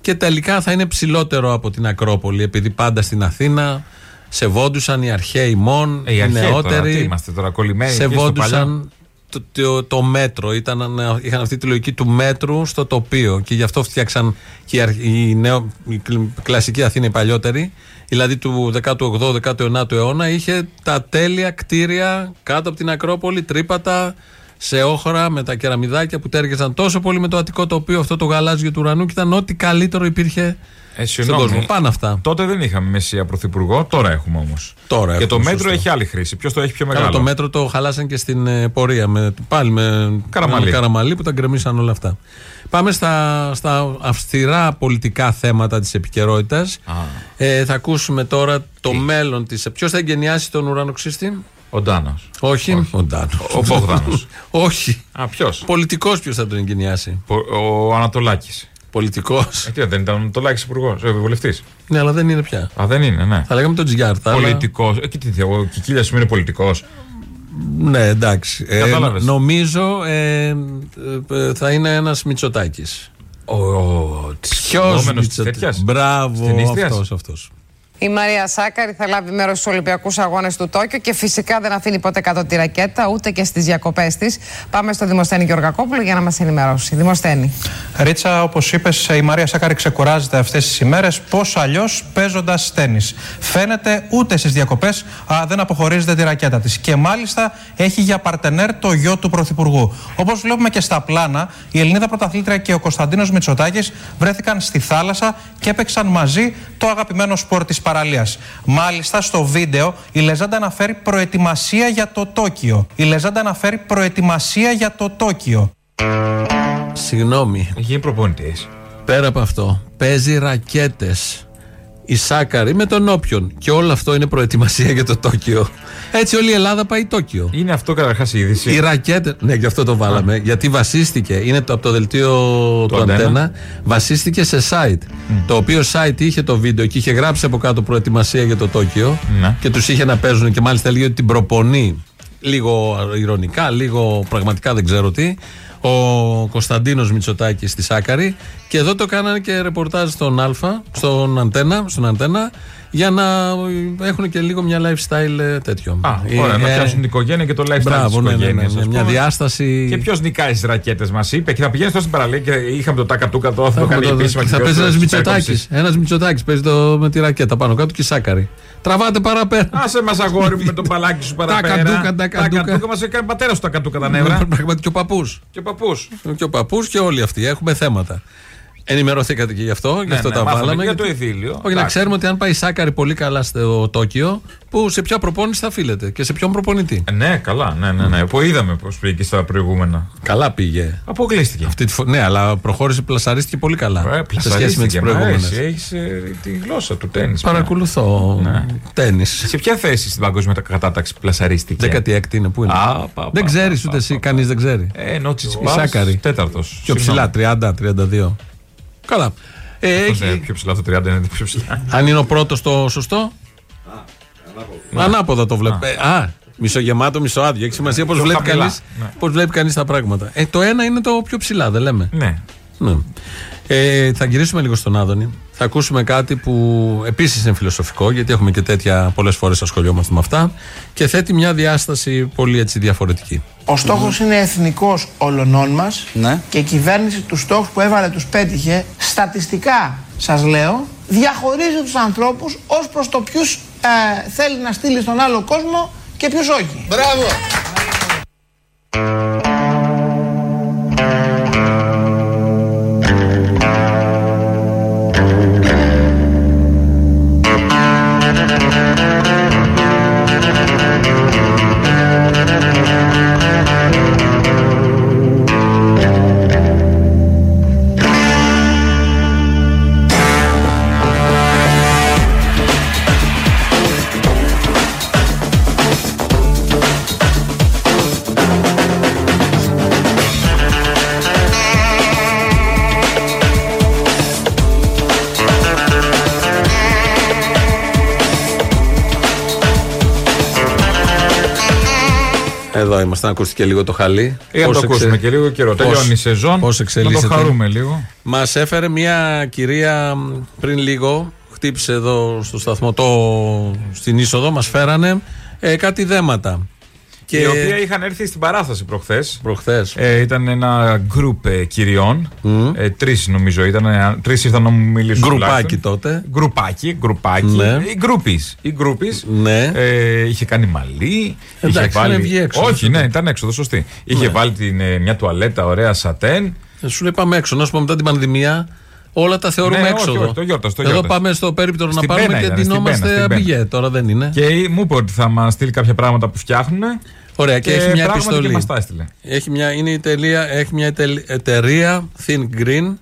Και τελικά θα είναι ψηλότερο από την Ακρόπολη, επειδή πάντα στην Αθήνα σεβόντουσαν οι αρχαίοι μόν, Ε, οι οι αρχαίοι τώρα, νεότεροι. τι είμαστε τώρα, κολλημένοι εκεί στο Σεβόντουσαν το, το, το μέτρο. Ήταν, είχαν αυτή τη λογική του μέτρου στο τοπίο. Και γι' αυτό φτιάξαν και οι, αρχ- οι, νέο, η κλ- κλασική Αθήνα, η παλιότερη, δηλαδή του 18ου-19ου αιώνα, είχε τα τέλεια κτίρια κάτω από την Ακρόπολη, τρύπατα, σε όχρα με τα κεραμιδάκια που τέργεζαν τόσο πολύ με το Αττικό τοπίο, αυτό το γαλάζιο του ουρανού και ήταν ό,τι καλύτερο υπήρχε Ε, στον συγγνώμη. κόσμο. Πάνε αυτά. Τότε δεν είχαμε μεσία πρωθυπουργό, τώρα έχουμε όμως. Τώρα Και το έχουμε, μέτρο σωστό. έχει άλλη χρήση. Ποιος το έχει πιο Καλά, μεγάλο; το μέτρο το χαλάσαν και στην ε, πορεία. Με, πάλι με Καραμαλή. με καραμαλή που τα γκρεμίσαν όλα αυτά. Πάμε στα, στα αυστηρά πολιτικά θέματα της επικαιρότητας. Ε, θα ακούσουμε τώρα το μέλλον τη. Ποιος θα εγκαινιάσει τον ουρανοξύστη, Ο Ντάνος. Όχι, ο Ντάνος. Ο Μπογδάνος. Όχι. Α, ποιος; Πολιτικός ποιος θα τον εγκαινιάσει; Ο Ανατολάκης. Πολιτικός. Ε, τι, δεν ήταν ο Ανατολάκη υπουργός, ε, βουλευτή. ναι, αλλά δεν είναι πια. Α, δεν είναι, ναι. Θα λέγαμε τον Τζιάρτα. αλλά- Πολιτικός. Ε, και τι, ο Κικίλιας σημαίνει πολιτικός. Ναι, εντάξει. Ε, Κατάλαβες. νομίζω ε, ε, ε, θα είναι ένας Μητσοτάκης. Ο. Ποιος Ποιος τέτοιας; Μπράβο, Ταινίστριας. αυτός αυτός. Η Μαρία Σάκαρη θα λάβει μέρος στους Ολυμπιακούς Αγώνες του Τόκιο και φυσικά δεν αφήνει ποτέ κάτω τη ρακέτα ούτε και στις διακοπές της. Πάμε στο Δημοσθένη Γεωργακόπουλο για να μας ενημερώσει. Δημοσθένη. Ρίτσα, όπως είπες, η Μαρία Σάκαρη ξεκουράζεται αυτές τις ημέρες. Πώς αλλιώς παίζοντας τέννη. Φαίνεται ούτε στις διακοπές δεν αποχωρίζεται τη ρακέτα της. Και μάλιστα έχει για παρτενέρ το γιο του Πρωθυπουργού. Όπως βλέπουμε και στα πλάνα, η Ελληνίδα Πρωταθλήτρια και ο Κωνσταντίνος Μητσοτάκης βρέθηκαν στη θάλασσα και έπαιξαν μαζί το αγαπημένο σπορ της παραλίας. Μάλιστα στο βίντεο η Λεζάντα αναφέρει προετοιμασία για το Τόκιο. Η Λεζάντα αναφέρει προετοιμασία για το Τόκιο. Συγγνώμη. Γίνει προπονητής. Πέρα από αυτό, παίζει ρακέτες. Η Σάκαρη με τον όποιον. Και όλο αυτό είναι προετοιμασία για το Τόκιο. Έτσι όλη η Ελλάδα πάει Τόκιο. Είναι αυτό καταρχάς η είδηση. Οι ρακέτε. Ναι, γι' αυτό το βάλαμε. Γιατί βασίστηκε, είναι το, από το δελτίο του Αντένα. Αντένα, βασίστηκε σε site. Το οποίο site είχε το βίντεο και είχε γράψει από κάτω προετοιμασία για το Τόκιο. Ναι. Και τους είχε να παίζουν και μάλιστα έλεγε ότι την προπονεί. Λίγο ηρωνικά, λίγο πραγματικά δεν ξέρω τι. Ο Κωνσταντίνος Μητσοτάκης στη Σάκαρη. Και εδώ το κάνανε και ρεπορτάζ στον Α, στον Αντένα, στον Αντένα για να έχουν και λίγο μια lifestyle ε, τέτοιο. Α, Ε, ωραία, να ε, πιάσουν την οικογένεια και το lifestyle Μπράβο, της ναι, ναι, οικογένειας. ναι, μια διάσταση. Και ποιος νικάει τι ρακέτες, μας είπε. Και θα πηγαίνεις τώρα στην παραλία και είχαμε το τάκα τούκα τώρα. Θα το Έχουμε κάνει το- επίσημα. και και θα ποιος παίζει ένας θα Μητσοτάκης. υπέκοψει. Ένας Μητσοτάκης παίζει το, με τη ρακέτα πάνω κάτω και η Σάκαρη. Τραβάτε παραπέρα. Άσε μας αγόρι μου με τον παλάκι σου παραπέρα. καντούκα, τα καντούκα. καντούκα μας έκανε πατέρα σου τα καντούκα τα νεύρα. Πραγματικά και ο παππούς. Και ο παππούς. Και ο παππούς και όλοι αυτοί. Έχουμε θέματα. Ενημερωθήκατε και γι' αυτό, γι' ναι, αυτό ναι, τα βάλαμε. Για το ιδίλιο. Όχι, να ξέρουμε ότι αν πάει Σάκαρη πολύ καλά στο Τόκιο, που σε ποια προπόνηση θα φίλετε και σε ποιον προπονητή. Ε, ναι, καλά, ναι, ναι. ναι. Που είδαμε πώς πήγε και στα προηγούμενα. Καλά πήγε. Αποκλείστηκε. Αυτή τη φο... Ναι, αλλά προχώρησε, πλασαρίστηκε πολύ καλά. Ε, σε σχέση με τις προηγούμενες. Έχει ε, τη γλώσσα του τέννη. Παρακολουθώ. Ναι. Τέννη. Σε ποια θέση στην παγκόσμια κατάταξη πλασαρίστηκε; 16η είναι, πού είναι; Α, πα, δεν ξέρεις ούτε εσύ, κανείς δεν ξέρει. Ε, ενώ Τέταρτος. Πιο ψηλά, 30-32. Καλά. Ε, Αυτός έχει- είναι πιο ψηλά, το 30 είναι πιο ψηλά. αν είναι ο πρώτος το σωστό; Ανάποδα το βλέπω. Ε, Α, μισογεμάτο, μισοάδιο. Έχει σημασία πώς Πιο βλέπει χαμηλά, κανεί ναι. πώς βλέπει κανείς τα πράγματα. Ε, το ένα είναι το πιο ψηλά, δεν λέμε. Ναι. Ναι. Ε, θα γυρίσουμε λίγο στον Άδωνη. Θα ακούσουμε κάτι που επίσης είναι φιλοσοφικό, γιατί έχουμε και τέτοια πολλές φορές ασχολιόμαστε με αυτά. Και θέτει μια διάσταση πολύ έτσι διαφορετική. Ο στόχος είναι εθνικός όλων μας Ναι. και η κυβέρνηση τους στόχους που έβαλε τους πέτυχε. Στατιστικά, σας λέω, διαχωρίζει τους ανθρώπους ως προς το ποιους θέλει να στείλει στον άλλο κόσμο και ποιους όχι. Μπράβο! Να ακούστηκε λίγο το χαλί. Για να το ακούσουμε και λίγο καιρό. Τελειώνει η σεζόν. Πώς Να εξελίσσεται. το χαρούμε λίγο. Μας έφερε μια κυρία μ, πριν λίγο, χτύπησε εδώ στο σταθμό, το, στην είσοδο, μας φέρανε ε, κάτι δέματα. Και Η οποία είχαν έρθει στην παράσταση προχθές. προχθές. Ε, ήταν ένα γκρουπ ε, κυριών. Ε, Τρεις νομίζω ήταν. Ε, Τρεις ήρθαν να μου μιλήσουν. Γκρουπάκι τουλάχιστον. τότε. Γκρουπάκι, γκρουπάκι. Ναι. Η γκρουπής. Η γκρουπής. Ναι. Ε, είχε κάνει μαλλί. Εντάξει, είχε βάλει... είχαν βγει έξω. Όχι, ναι, ήταν έξοδο, σωστή. Είχε Ναι. βάλει την, ε, μια τουαλέτα ωραία σατέν. Ε, Σου λέει πάμε έξω. Να σου πω μετά την πανδημία, όλα τα θεωρούμε Ναι, όχι, έξοδο. όχι, το γιόρτασε, το Εδώ γιόρτασε. πάμε στο περίπτωρο να Στην πάρουμε Πένα και ήταν, στην ντυνόμαστε Πένα, στην Πένα. αμπιγέ. Τώρα δεν είναι. Και μου είπε ότι θα μας στείλει κάποια πράγματα που φτιάχνουν. Ωραία, και, έχει μια πράγματι επιστολή. Και μας τα έστειλε. Έχει μια, είναι η τελεία, έχει μια εταιρεία- εταιρεία Think Green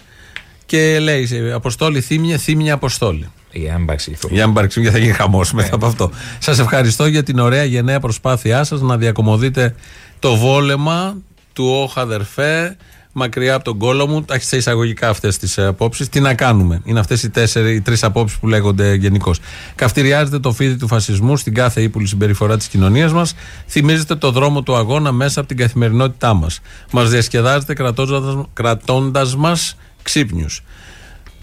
και λέει σε Αποστόλη Θύμια, Θύμια Αποστόλη. Για να μην παρεξηγηθώ. Για να μην παρεξηγούμε, γιατί θα γίνει χαμός Ναι. μετά από αυτό. Σας ευχαριστώ για την ωραία γενναία προσπάθειά σας να διακομωδείτε το βόλεμα του όχ αδερφέ μακριά από τον κόλο μου. Τα έχει σε εισαγωγικά αυτές τις απόψεις. Τι να κάνουμε; Είναι αυτές οι, οι τρεις απόψεις που λέγονται γενικώς. Καυτηριάζετε το φίδι του φασισμού στην κάθε ύπουλη συμπεριφορά της κοινωνίας μας. Θυμίζετε το δρόμο του αγώνα μέσα από την καθημερινότητά μας. Μας διασκεδάζετε κρατώντας μας ξύπνιους.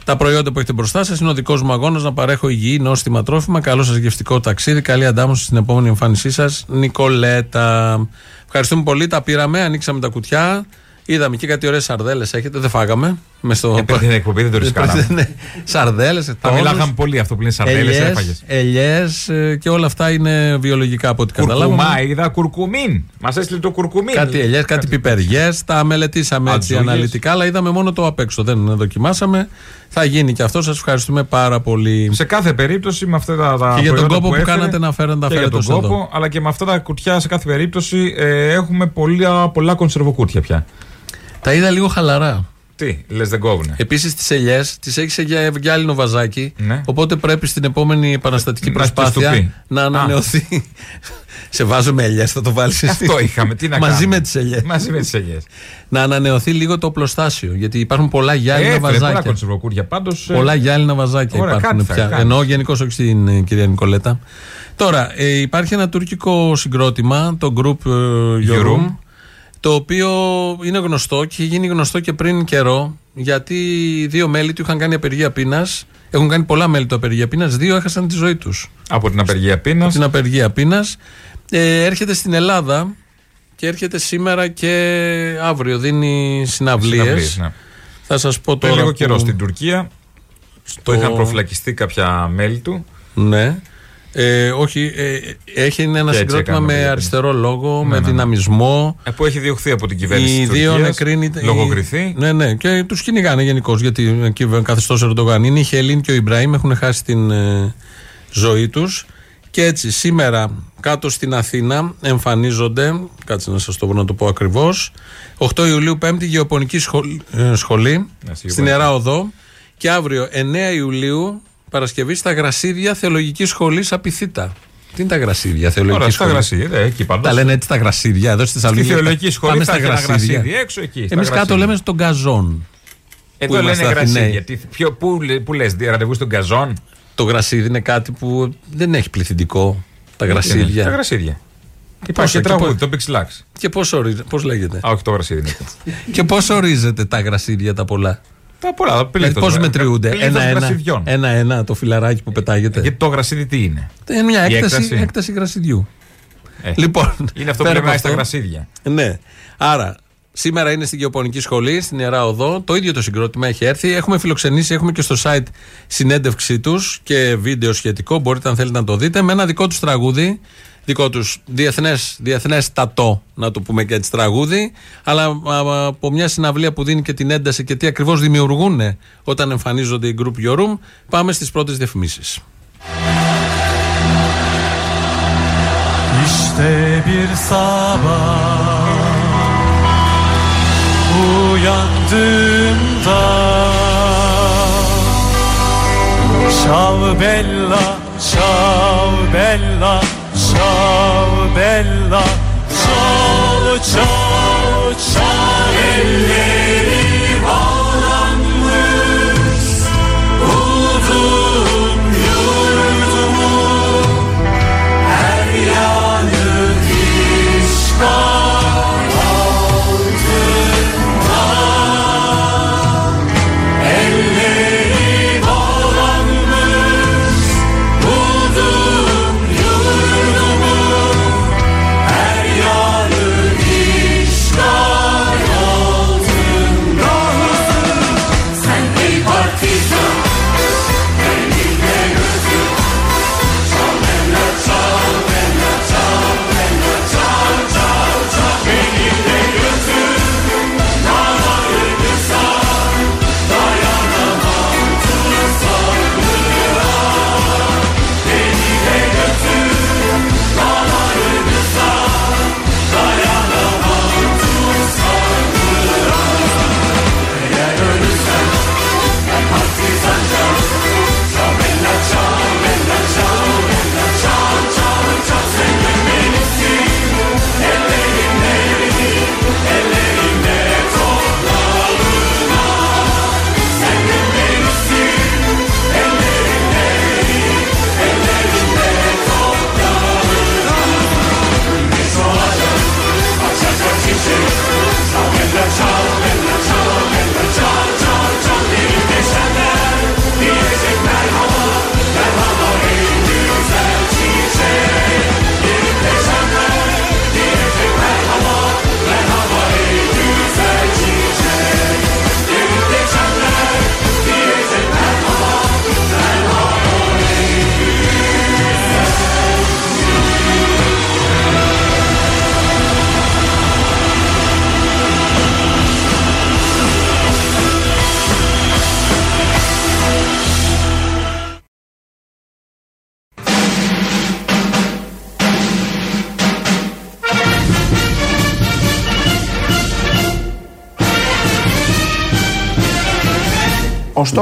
Τα προϊόντα που έχετε μπροστά σας είναι ο δικός μου αγώνας να παρέχω υγιή, νόστιμα τρόφιμα. Καλό σα γευστικό ταξίδι. Καλή αντάμωση στην επόμενη εμφάνισή σας, Νικολέτα. Ευχαριστούμε πολύ. Τα πήραμε, ανοίξαμε τα κουτιά. Είδαμε και κάτι ωραίες σαρδέλες έχετε. Δεν φάγαμε. Με στο... Επειδή την εκπομπή δεν το ρισκάραμε. Ναι. Σαρδέλες, Θα μιλάγαμε πολύ αυτό που λένε σαρδέλες, έφαγες. Ελιές και όλα αυτά είναι βιολογικά από ό,τι καταλάβαμε. Κουρκουμά, είδα κουρκουμίν. Μας έστειλε το κουρκουμίν. Κάτι ελιές, κάτι πιπεριές. Τα μελετήσαμε έτσι Ατζούγες. αναλυτικά, αλλά είδαμε μόνο το απ' έξω. Δεν δοκιμάσαμε. Θα γίνει και αυτό. Σας ευχαριστούμε πάρα πολύ. Σε κάθε περίπτωση με αυτά τα, τα Και για τον προϊόντα κόπο που έφερε, κάνατε να φέρετε, τα και για φέρετε τον ως κόπο, εδώ. αλλά και με αυτά τα κουτιά σε κάθε περίπτωση ε, έχουμε πολλά, πολλά κονσερβοκούτια πια. Τα είδα λίγο χαλαρά. Τι, λες δεν κόβουνε; Επίσης τις ελιές τις έχεις σε γυα- γυάλινο βαζάκι. Ναι. Οπότε πρέπει στην επόμενη επαναστατική Να τις προσπάθεια του πει. να ανανεωθεί. σε βάζω με ελιές, θα το βάλεις. Αυτό είχαμε. Τι να Μαζί κάνουμε; με τις ελιές. Μαζί με τις ελιές. να ανανεωθεί λίγο το οπλοστάσιο. Γιατί υπάρχουν πολλά γυάλινα Έφερε πολλά βαζάκια. κονσερβοκούτια πάντως. Πολλά γυάλινα βαζάκια Ωραία, υπάρχουν κάτι θα πια. κάνεις. Εννοώ γενικώ όχι στην ε, κυρία Νικολέτα. Τώρα, ε, υπάρχει ένα τουρκικό συγκρότημα, το Group ε, Yorum, Yorum. Το οποίο είναι γνωστό και είχε γίνει γνωστό και πριν καιρό, γιατί δύο μέλη του είχαν κάνει απεργία πείνας. Έχουν κάνει πολλά μέλη του απεργία πείνας. Δύο έχασαν τη ζωή τους. Από την απεργία πείνας. Την απεργία πείνας. Ε, έρχεται στην Ελλάδα και έρχεται σήμερα και αύριο. Δίνει συναυλίες. Συναυλίες, ναι. Θα σας πω Πριν τώρα. λίγο που- καιρό στην Τουρκία. Το είχαν προφυλακιστεί κάποια μέλη του. Ναι. Ε, όχι, ε, έχει ένα Και έτσι συγκρότημα έκαναν με παιδιά. αριστερό λόγο, με ναι, ναι. δυναμισμό. ε, Που έχει διωχθεί από την κυβέρνηση Οι της δύο Τουρκίας, νεκροί. Λογοκριθεί. Ναι, ναι, και τους κυνηγάνε γενικώς γιατί εκεί καθεστώς Ερντογάν είναι. Η Χελίν και ο Ιμπραήμ έχουν χάσει την ε, ζωή τους. Και έτσι σήμερα κάτω στην Αθήνα εμφανίζονται, κάτσε να σας το βρω να το πω ακριβώς, 8 Ιουλίου 5η Γεωπονική σχολή, ε, σχολή στην Γεωπονική. Ιερά Οδό και αύριο 9 Ιουλίου Παρασκευή στα Γρασίδια Θεολογική Σχολή Απιθύτα. Τι είναι τα γρασίδια, θεολογική Ωραία, στα σχολή; γρασίδια, ε, εκεί πάντως. Τα λένε έτσι τα γρασίδια, εδώ στη Στη Θεσσαλονίκη. θεολογική σχολή Πάμε θα στα έχει ένα γρασίδια. γρασίδι έξω εκεί. στα Εμείς κάτω γρασίδια. λέμε στον καζόν. Εδώ που λένε είμαστε Αθηναίοι. γρασίδια. Τι- ποιο- Πού, λέ- πού λες, ραντεβού στον καζόν; Το γρασίδι είναι κάτι που δεν έχει πληθυντικό. Τα Τα γρασίδια. γρασίδια. Υπάρχει και εκεί τραγούδι, πώς- το Pixelax. Και πώ πώς λέγεται; Α, όχι το γρασίδι είναι αυτό. και πώ ορίζεται τα γρασίδια τα πολλά; Τα πολλά, τα Δηλαδή πλήθος, πώς ε, μετριούνται; πλήθος Ένα-ένα. γρασιδιών. Ένα-ένα το φιλαράκι που πετάγεται. Γιατί το γρασίδι τι είναι; Είναι μια Η έκταση, έκταση. έκταση γρασιδιού. Ε, Λοιπόν, Είναι αυτό που πέρα λέμε από στα αυτό- γρασίδια. Ναι. Άρα, σήμερα είναι στην Γεωπονική Σχολή, στην Ιερά Οδό. Το ίδιο το συγκρότημα έχει έρθει. Έχουμε φιλοξενήσει, έχουμε και στο site συνέντευξή τους και βίντεο σχετικό. Μπορείτε, αν θέλετε, να το δείτε. Με ένα δικό τους τραγούδι. Δικό τους διεθνές, διεθνέστατο, να το πούμε και έτσι τραγούδι. Αλλά α, από μια συναυλία που δίνει και την ένταση και τι ακριβώς δημιουργούν όταν εμφανίζονται οι Group Your Room, πάμε στις πρώτες διαφημίσεις. İşte bir sabah uyandığımda Ciao bella, ciao bella, ciao bella Ciao, ciao,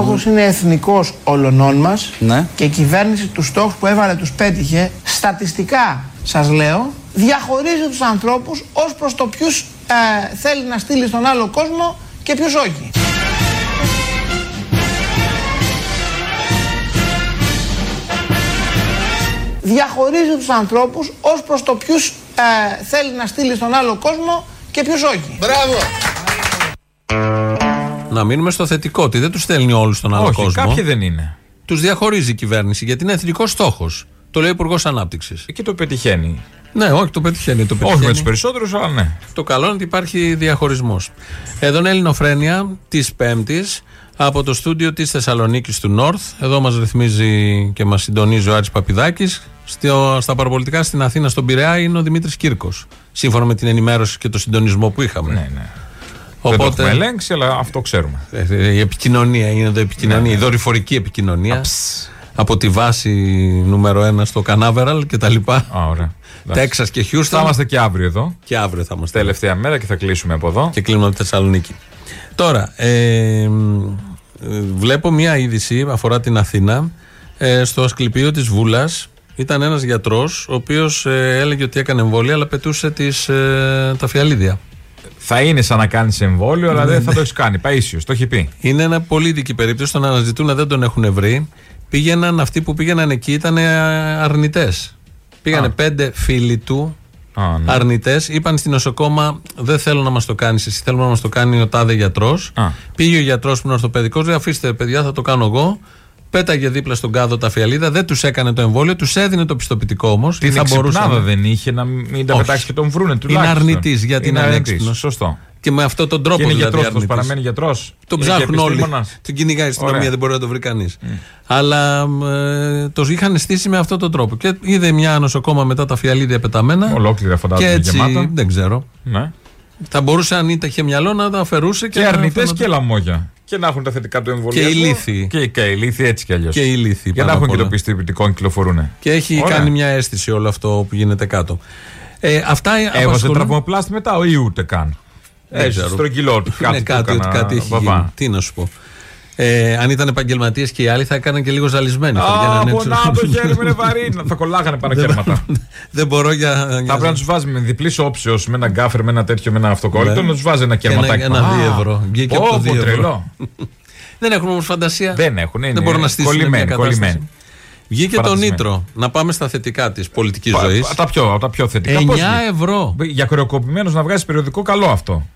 στόχος είναι εθνικός όλων μας Ναι. και η κυβέρνηση τους στόχους που έβαλε τους πέτυχε. Στατιστικά, σας λέω, διαχωρίζει τους ανθρώπους ως προς το ποιους θέλει να στείλει στον άλλο κόσμο και ποιους όχι. Διαχωρίζει τους ανθρώπους ως προς το ποιους ε, θέλει να στείλει στον άλλο κόσμο και ποιους όχι. Μπράβο! Να μείνουμε στο θετικό, ότι δεν τους στέλνει όλους στον άλλο Όχι, κόσμο. κάποιοι δεν είναι. Τους διαχωρίζει η κυβέρνηση γιατί είναι εθνικός στόχος. Το λέει ο Υπουργός Ανάπτυξης. Εκεί το πετυχαίνει. Ναι, όχι, το πετυχαίνει. Το Όχι πετυχαίνει. με τους περισσότερους, αλλά ναι. Το καλό είναι ότι υπάρχει διαχωρισμός. Εδώ είναι Ελληνοφρένια της Πέμπτης από το στούντιο της Θεσσαλονίκης του North. Εδώ μας ρυθμίζει και μας συντονίζει ο Άρης Παπιδάκης. Στα παραπολιτικά στην Αθήνα, στον Πειραιά, είναι ο Δημήτρης Κύρκος. Σύμφωνα με την ενημέρωση και το συντονισμό που είχαμε. Ναι, ναι. Δεν το έχουμε ελέγξει, αλλά αυτό ξέρουμε. Ε, Η επικοινωνία είναι εδώ επικοινωνία, η δορυφορική επικοινωνία. Από τη βάση νούμερο 1 στο Κανάβεραλ και τα λοιπά. Α, ωραία. Τέξας και Χιούστον. Θα είμαστε και αύριο εδώ. Και αύριο θα είμαστε. Τελευταία μέρα και θα κλείσουμε από εδώ. Και κλείνουμε από τη Θεσσαλονίκη. Τώρα, ε, μ, ε, βλέπω μια είδηση αφορά την Αθήνα. Ε, στο Ασκληπείο της Βούλας ήταν ένας γιατρός ο οποίος ε, έλεγε ότι έκανε εμβόλια αλλά πετούσε τις, ε, τα φιαλίδια. Θα είναι σαν να κάνεις εμβόλιο, αλλά Ναι, δεν θα ναι. το έχεις κάνει. Παίσιο, το έχει πει. Είναι ένα πολύ δική περίπτωση. Τον αναζητούν, δεν τον έχουν βρει. Πήγαιναν, αυτοί που πήγαιναν εκεί ήταν αρνητές. Πήγανε Α. πέντε φίλοι του Α, ναι. αρνητές. Είπαν στην νοσοκόμα: Δεν θέλω να μας το κάνεις εσύ, θέλω να μας το κάνει ο τάδε γιατρός. Πήγε ο γιατρός που είναι ορθοπαιδικός, λέει: Αφήστε, παιδιά, θα το κάνω εγώ. Πέταγε δίπλα στον κάδο τα φιαλίδα, δεν τους έκανε το εμβόλιο, τους έδινε το πιστοποιητικό όμως. Την εξυπνάδα δεν είχε να μην τα Όχι. πετάξει και τον βρούνε Είναι τουλάχιστον. αρνητής γιατί είναι αρνητής. ανέξυπνος. Σωστό. Και με αυτόν τον τρόπο Και είναι δηλαδή. γιατρός, αρνητής. παραμένει γιατρός. Τον Είναι και ψάχνουν όλοι. επιστήμονας. Τον κυνηγάει η αστυνομία, Ωραία. δεν μπορεί να το βρει κανείς. Αλλά μ, ε, το είχαν στήσει με αυτόν τον τρόπο. Και είδε μια νοσοκόμα μετά τα φιαλίδια πεταμένα. Ολόκληρα φαντάζομαι Και έτσι, γεμάτα. δεν ξέρω. Ναι. Θα μπορούσε αν είχε μυαλό να τα αφαιρούσε και, Και να αρνητές φαίνονταν- και λαμόγια. Και να έχουν τα θετικά του εμβολίου. Και ηλίθιοι. Και, και ηλίθιοι έτσι κι αλλιώς. Και ηλίθιοι Για να πάνω έχουν απ' και το όλα. πιστοποιητικό να κυκλοφορούν. Και έχει Ωραία. κάνει μια αίσθηση όλο αυτό που γίνεται κάτω. Ε, αυτά Έβαζε απασχολούν- τραυμοπλάστη μετά ή ούτε καν. Δεν Έτσι, ξέρω. στρογγυλό του. Είναι κάτι, ότι κάτι έχει βαβά. γίνει. Τι να σου πω. Ε, αν ήταν επαγγελματίες και οι άλλοι θα έκαναν και λίγο ζαλισμένοι. Θα Α, βγαίνανε έξω. πονάω το χέρι μου είναι βαρύ. Να- Θα κολλάγανε πάνω κέρματα. Δεν μπορώ για. Θα πρέπει να τους βάζει με διπλή όψεω, με ένα γκάφερ, με ένα τέτοιο, με ένα αυτοκόλλητο, Ναι. να τους βάζει ένα Και ένα- κερματάκι. ένα Α, δύο ευρώ. Βγήκε από το πω, δύο πω, ευρώ. τρελό. Δεν έχουν όμως φαντασία. Δεν έχουν, είναι Δεν μπορούν να στήσουν κολλημένοι, μια κατάσταση. κολλημένοι. Βγήκε το Παρατησμένοι. νήτρο. Να πάμε στα θετικά της πολιτικής Πα- ζωής. Τα πιο, τα πιο θετικά. 9 Πώς βγήκε; ευρώ. Για κρεοκοπημένος να βγάζει περιοδικό, καλό αυτό.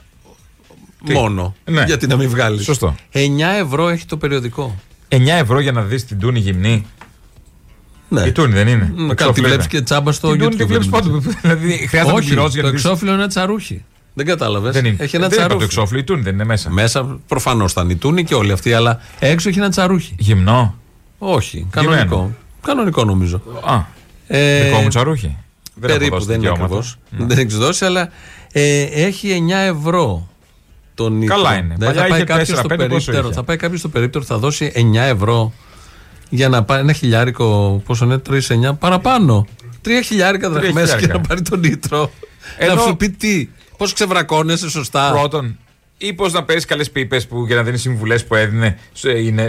Τι; Μόνο. Ναι. Γιατί να μην βγάλεις; Σωστό. 9 ευρώ έχει το περιοδικό. 9 ευρώ για να δεις την Τούνη γυμνή. Ναι. Η Τούνη δεν είναι. Μ, Το Κάτι τη εξώφυλλο βλέπεις είναι. και τσάμπα στο Την Τούνη YouTube. τη βλέπεις νομίζω. πότε. Δηλαδή χρειάζεται να την Όχι, πληρώσει για το να δεις. εξώφυλλο είναι τσαρούχι. Δεν κατάλαβες. Δεν είναι. Έχει ένα δεν είπα τσαρούχι. το εξώφυλλο, η Τούνη δεν είναι μέσα. Μέσα προφανώς θα είναι η Τούνη και όλοι αυτοί, αλλά έξω έχει ένα τσαρούχι. Γυμνό. Όχι, κανονικό. Γυμμένο. Κανονικό νομίζω. Α, Ε, δικό μου τσαρούχι. Δεν έχω περίπου δώσει δεν είναι δικαιώματα. ακριβώς. Ναι. Δεν έχει δώσει, αλλά ε, έχει 9 ευρώ τον νήτρο. Καλά είναι. Δεν Παλιά θα πάει είχε κάποιος 4-5 στο πόσο περίπτερο. είχε. Θα πάει κάποιος στο περίπτερο, θα δώσει 9 ευρώ για να πάρει ένα χιλιάρικο. Πόσο είναι, 3-9 παραπάνω. Τρία χιλιάρικα Τρία δραχμές για χιλιάρικα. να πάρει τον νήτρο. Ενώ- Να σου πει τι. Πώς ξεβρακώνεσαι σωστά. Πρώτον, ή πώς να παίρνεις καλές πίπες που για να δίνεις συμβουλές που έδινε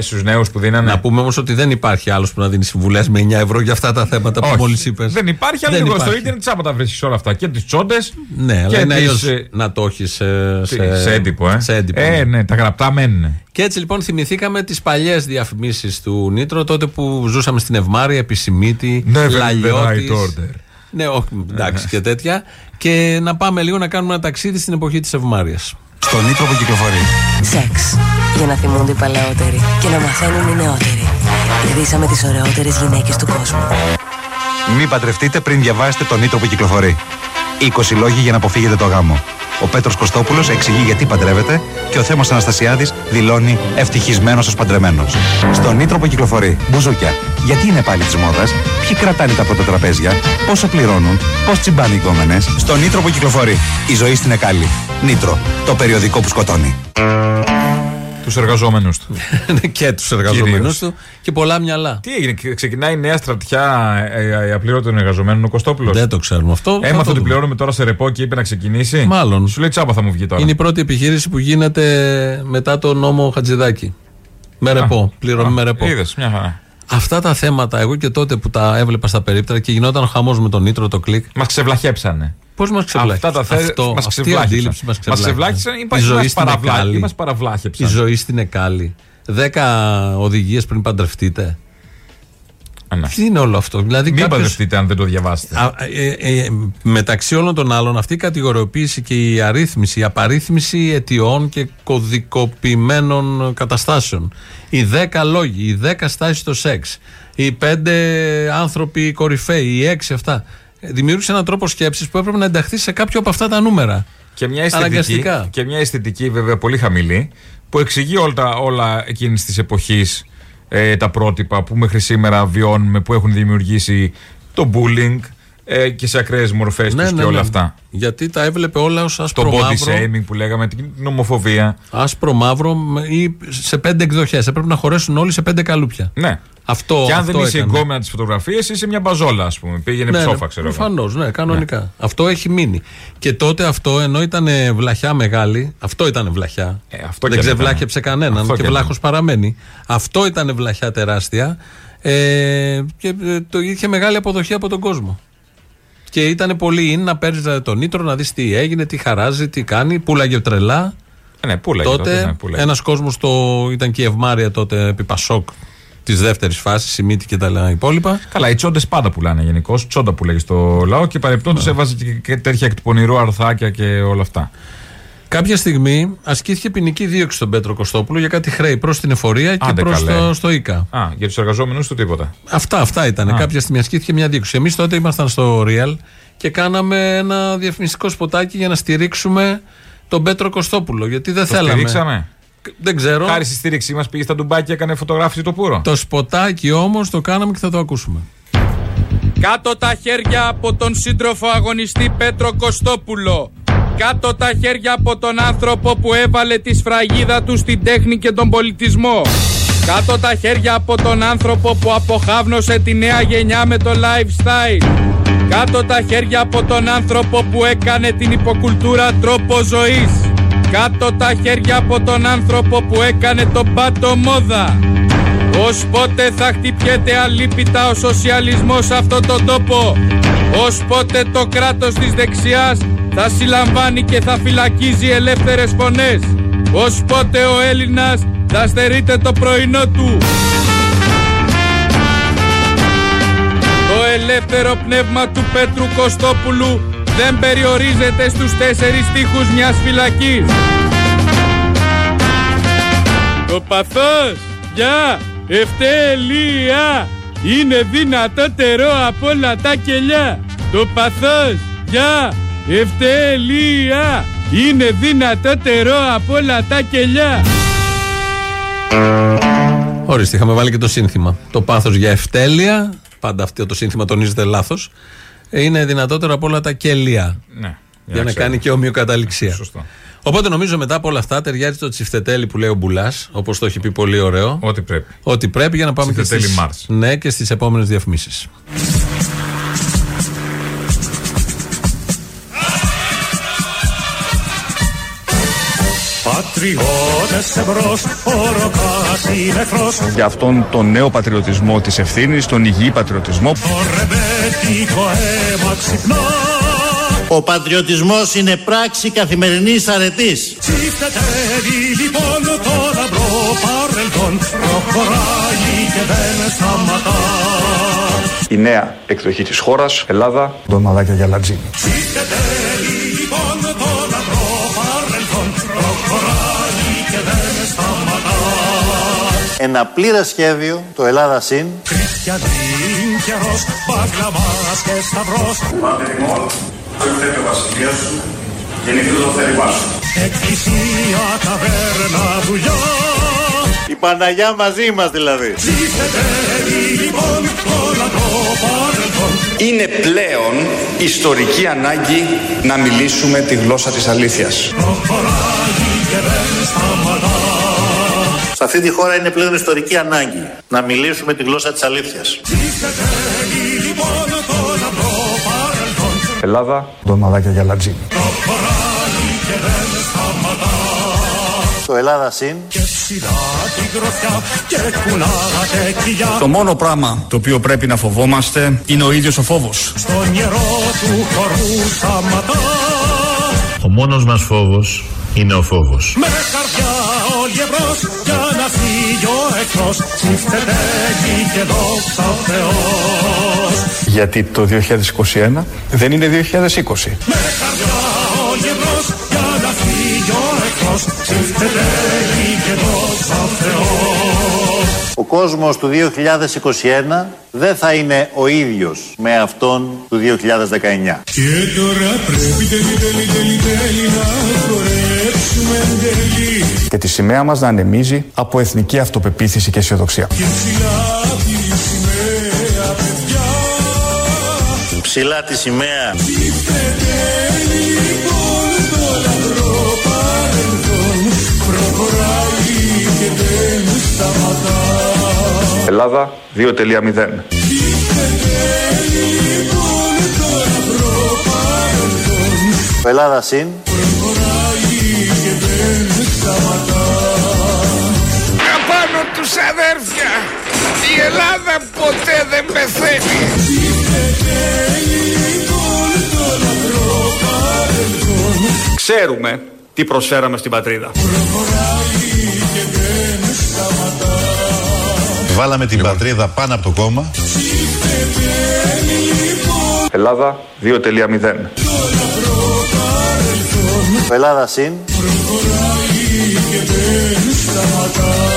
στους νέους που δίνανε; Να πούμε όμως ότι δεν υπάρχει άλλος που να δίνει συμβουλές με 9 ευρώ για αυτά τα θέματα που Όχι. μόλις είπες. Δεν υπάρχει, αλλά λίγο στο ίντερνετ τσάμπα τα βρίσκεις όλα αυτά. Και τις τσόντες. Ναι, αλλά και είναι τις, αλλιώς ε, να το έχεις σε, σε, σε έντυπο, ε. σε έντυπο, ε, ναι. ναι, τα γραπτά μένουν. Και έτσι λοιπόν θυμηθήκαμε τις παλιές διαφημίσεις του Νίτρο, τότε που ζούσαμε στην Ευμάρεια, Επισημίτη, Never in the Λαλιώτης. right order. Ναι, όχι, εντάξει και τέτοια. Και να πάμε λίγο να κάνουμε ένα ταξίδι στην εποχή της Ευμάρεια. Στο νήτρο που κυκλοφορεί. Σεξ. Για να θυμούνται οι παλαιότεροι και να μαθαίνουν οι νεότεροι. Ειδήσαμε τις ωραιότερες γυναίκες του κόσμου. Μην παντρευτείτε πριν διαβάσετε το νήτρο που κυκλοφορεί. 20 λόγοι για να αποφύγετε το γάμο. Ο Πέτρος Κωστόπουλος εξηγεί γιατί παντρεύεται και ο Θέμος Αναστασιάδης δηλώνει ευτυχισμένος ως παντρεμένος. Στο νήτρο που κυκλοφορεί. Μπουζούκια. Γιατί είναι πάλι της μόδας; Ποιοι κρατάνε τα πρώτα τραπέζια. Πόσο πληρώνουν; Πώς τσιμπάνε οι κόμενες; Στο νήτρο που κυκλοφορεί. Η ζωή στην Εκάλη. Νήτρο. Το περιοδικό που σκοτώνει. Τους εργαζόμενους του. και τους εργαζόμενους Κυρίως. του και πολλά μυαλά. Τι έγινε, ξε- ξεκινάει η νέα στρατιά ε, ε, απλήρωτων εργαζομένων ο Κωστόπουλος; Δεν το ξέρουμε αυτό. θα Έμαθα το ότι δούμε. πληρώνουμε τώρα σε ρεπό και είπε να ξεκινήσει. Μάλλον. Σου λέει τσάμπα θα μου βγει τώρα. Είναι η πρώτη επιχείρηση που γίνεται μετά το νόμο Χατζηδάκη. Με ρεπό. Πληρωμή με ρεπό. Είδες, μια χαρά. Αυτά τα θέματα, εγώ και τότε που τα έβλεπα στα περίπτερα και γινόταν χαμός με τον Νίτρο, το κλικ. Μας ξεβλαχέψανε. Πώς μας ξεβλάχισαν. Αυτά τα θέματα Αυτό, μας αυτή η ξεβλάχισαν. αντίληψη μας Μας ξεβλάχισαν. ξεβλάχισαν ή Η μας ζωή στην παραβλά- Εκάλη. ή μας παραβλάχεψαν. Η ζωή στην Εκάλη. Δέκα οδηγίες πριν παντρευτείτε. Τι είναι όλο αυτό. Δηλαδή Μην κάποιος- παντρευτείτε αν δεν το διαβάσετε. Α, ε, ε, μεταξύ όλων των άλλων, αυτή η κατηγοριοποίηση και η αρρύθμιση, η απαρίθμηση αιτιών και κωδικοποιημένων καταστάσεων. Οι 10 λόγοι, οι 10 στάσεις στο σεξ, οι 5 άνθρωποι κορυφαίοι, οι 6 αυτά. ε, Δημιούργησε έναν τρόπο σκέψης που έπρεπε να ενταχθεί σε κάποιο από αυτά τα νούμερα. Και μια αισθητική, Αναγκαστικά. και μια αισθητική βέβαια πολύ χαμηλή που εξηγεί όλα, τα- όλα εκείνης της εποχής ε, τα πρότυπα που μέχρι σήμερα βιώνουμε, που έχουν δημιουργήσει το bullying ε, και σε ακραίες μορφές Ναι, τους και όλα αυτά. Γιατί τα έβλεπε όλα ως Το άσπρο body μαύρο. shaming που λέγαμε, την ομοφοβία. Άσπρο μαύρο με- ή σε πέντε εκδοχές. Έπρεπε να χωρέσουν όλοι σε πέντε καλούπια. Ναι. Αυτό, και αν αυτό δεν είσαι έκανε. εγκόμενα τις φωτογραφίες, είσαι μια μπαζόλα, ας πούμε. Πήγαινε ναι, ψόφα, ναι, ξέρω εγώ. Προφανώς, ναι, κανονικά. Αυτό έχει μείνει. Και τότε αυτό, ενώ ήταν βλαχιά μεγάλη, αυτό ήταν βλαχιά. Ε, αυτό δεν και αν ξεβλάχεψε ήταν. κανέναν Αυτό και και αν βλάχος παραμένει. Αυτό ήταν βλαχιά τεράστια ε, και ε, το είχε μεγάλη αποδοχή από τον κόσμο. Και ήταν πολύ in να παίρνεις τον Νίτρο, να δεις τι έγινε, τι χαράζει, τι κάνει. Πούλαγε τρελά. Ε, ναι, πούλαγε τότε τότε, ναι, πούλαγε. ένας κόσμος ήταν και η Ευμάρεια τότε επί Πασόκ της δεύτερης φάσης, η Μύτη και τα υπόλοιπα. Καλά, οι τσόντες πάντα πουλάνε γενικώς. Τσόντα που λέγει στο λαό και παρεπτόντω Ναι. έβαζε και- και τέτοια εκ του πονηρού αρθάκια και όλα αυτά. Κάποια στιγμή ασκήθηκε ποινική δίωξη στον Πέτρο Κωστόπουλο για κάτι χρέη προς την εφορία και Άντε προς καλέ. το στο ΙΚΑ. Α, για τους εργαζόμενους του τίποτα. Αυτά, αυτά ήταν. Α. Κάποια στιγμή ασκήθηκε μια δίωξη. Εμείς τότε ήμασταν στο Real και κάναμε ένα διαφημιστικό σποτάκι για να στηρίξουμε τον Πέτρο Κωστόπουλο. Γιατί δεν Το θέλαμε. στηρίξαμε; Δεν ξέρω. Χάρη στη στήριξή μας πήγε στα ντουμπάκια και έκανε φωτογράφηση το πουρο. Το σποτάκι όμως το κάναμε και θα το ακούσουμε. Κάτω τα χέρια από τον σύντροφο αγωνιστή Πέτρο Κωστόπουλο. Κάτω τα χέρια από τον άνθρωπο που έβαλε τη σφραγίδα του στην τέχνη και τον πολιτισμό. Κάτω τα χέρια από τον άνθρωπο που αποχάβνωσε τη νέα γενιά με το lifestyle. Κάτω τα χέρια από τον άνθρωπο που έκανε την υποκουλτούρα τρόπο ζωής. Κάτω τα χέρια από τον άνθρωπο που έκανε τον πάτο μόδα. Ως πότε θα χτυπιέται αλίπητα ο σοσιαλισμός σε αυτόν τον τόπο; Ως πότε το κράτος της δεξιάς θα συλλαμβάνει και θα φυλακίζει ελεύθερες φωνές. Ως πότε ο Έλληνας θα στερείται το πρωινό του. Το ελεύθερο πνεύμα του Πέτρου Κωστόπουλου δεν περιορίζεται στους τέσσερις τείχους μιας φυλακής. Το παθός, για, ευτέλεια, είναι δυνατότερο από όλα τα κελιά. Το παθός, για, ευτέλεια, είναι δυνατότερο από όλα τα κελιά. Ορίστε, είχαμε βάλει και το σύνθημα. Το πάθος για ευτέλεια, πάντα αυτό το σύνθημα τονίζεται λάθος, είναι δυνατότερο από όλα τα κελία. Ναι. Για, να ξέρω. κάνει και ομοιοκαταληξία. Σωστό. Οπότε νομίζω μετά από όλα αυτά ταιριάζει το τσιφτετέλι που λέει ο Μπουλάς, όπως το έχει πει πολύ ωραίο. Ό,τι πρέπει. Ό,τι πρέπει για να πάμε και Τσιφτετέλι στις, Μάρς. ναι, και στις επόμενες διαφημίσεις. Πατριώτες εμπρός, ο Ροκάς είναι εχθρός Για αυτόν τον νέο πατριωτισμό της ευθύνης, τον υγιή πατριωτισμό. Το ρεμπέτικο αίμα ξυπνά Ο πατριωτισμός είναι πράξη καθημερινής αρετής. Τσιφτετέλει λοιπόν το λαμπρό παρελθόν Προχωράει και δεν σταματά Η νέα εκδοχή της χώρας, Ελλάδα. Ντομαδάκια για λατζίνι. Τσιφτετέλει Ένα πλήρες σχέδιο, το Ελλάδα ΣΥΝ, Χριστιανή καιρός, μπαγκλαμάς και σταυρός Πάτε τιμών, ήρθε ο βασιλιάς σου, γεννηθεί το θέλημά σου. Εκκλησία, ταβέρνα, δουλειά η Παναγιά μαζί μας δηλαδή. Τσιφτετέλει λοιπόν το λαμπρό παρελθόν Είναι πλέον ιστορική ανάγκη να μιλήσουμε τη γλώσσα της αλήθειας. Προχωράει και δεν σταματά Σε αυτή τη χώρα είναι πλέον ιστορική ανάγκη να μιλήσουμε τη γλώσσα της αλήθειας. Τσιφτετέλει λοιπόν το λαμπρό παρελθόν Ελλάδα. Ντομαδάκια για λατζίνι. Προχωράει και δεν σταματά Το Ελλάδα συν. Και ψηλά την γροθιά και κουνάτε κοιλιά. Το μόνο πράγμα το οποίο πρέπει να φοβόμαστε είναι ο ίδιος ο φόβος. Στο νερό του χορού σταματά. Ο μόνος μας φόβος είναι ο φόβος. Με καρδιά όλοι εμπρός για να φύγει ο εχθρός. Ψήφτεται εκεί και δόξα ο Θεός. Γιατί το 2021 δεν είναι 2020. Με καρδιά όλοι εμπρός για να φύγει ο εχθρός. Ψήφτεται εκεί και δόξα ο Θεός. Ο κόσμος του 2021 δεν θα είναι ο ίδιος με αυτόν του 2019. Και τώρα πρέπει τέλει τέλει τέλει τέλει να χορέψουμε τέλει. Και τη σημαία μας να ανεμίζει από εθνική αυτοπεποίθηση και αισιοδοξία. Και ψηλά τη σημαία παιδιά. Ψηλά τη σημαία. Ψήφτεται λοιπόν το λαμπρό παρελθόν. Προχωράει και δεν σταματά. Ελλάδα 2.0. Ψήφτεται λοιπόν το λαμπρό παρελθόν. Το Ελλάδα συν. Προχωράει και δεν σταματά. Απάνω τους αδέρφια Η Ελλάδα ποτέ δεν πεθαίνει Ψήφτεται λοιπόν το λαμπρό παρελθόν. Ξέρουμε τι προσφέραμε στην πατρίδα. Προχωράει και δεν σταματά. Βάλαμε την πατρίδα πάνω από το κόμμα. Ελλάδα 2.0. Το Ελλάδα συν. Είμαι ευγενή, είμαι ευγενή, είμαι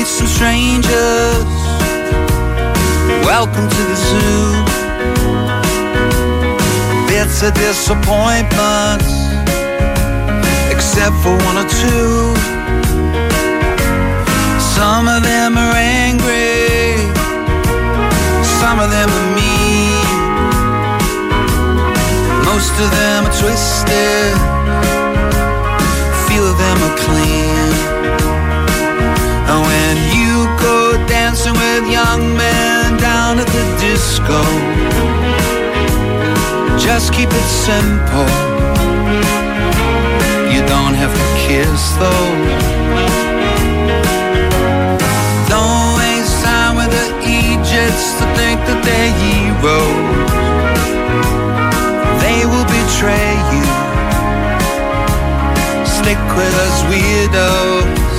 ευγενή, είμαι Welcome to the zoo. Bits of disappointments, except for one or two. Some of them are angry, some of them are mean. Most of them are twisted, few of them are clean. And when you go dancing with young men disco, just keep it simple. You don't have to kiss though. Don't waste time with the Egypts to think that they're heroes. They will betray you. Stick with us weirdos.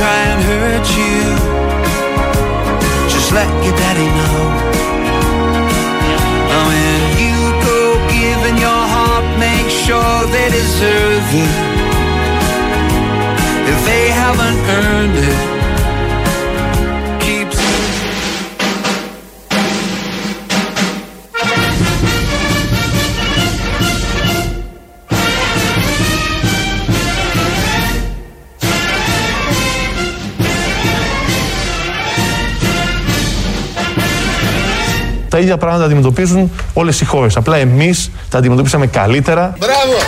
Try and hurt you, just let your daddy know. And When you go giving your heart, make sure they deserve it. Ίδια πράγματα αντιμετωπίζουν όλες οι χώρες. Απλά εμείς τα αντιμετωπίσαμε καλύτερα. Μπράβο!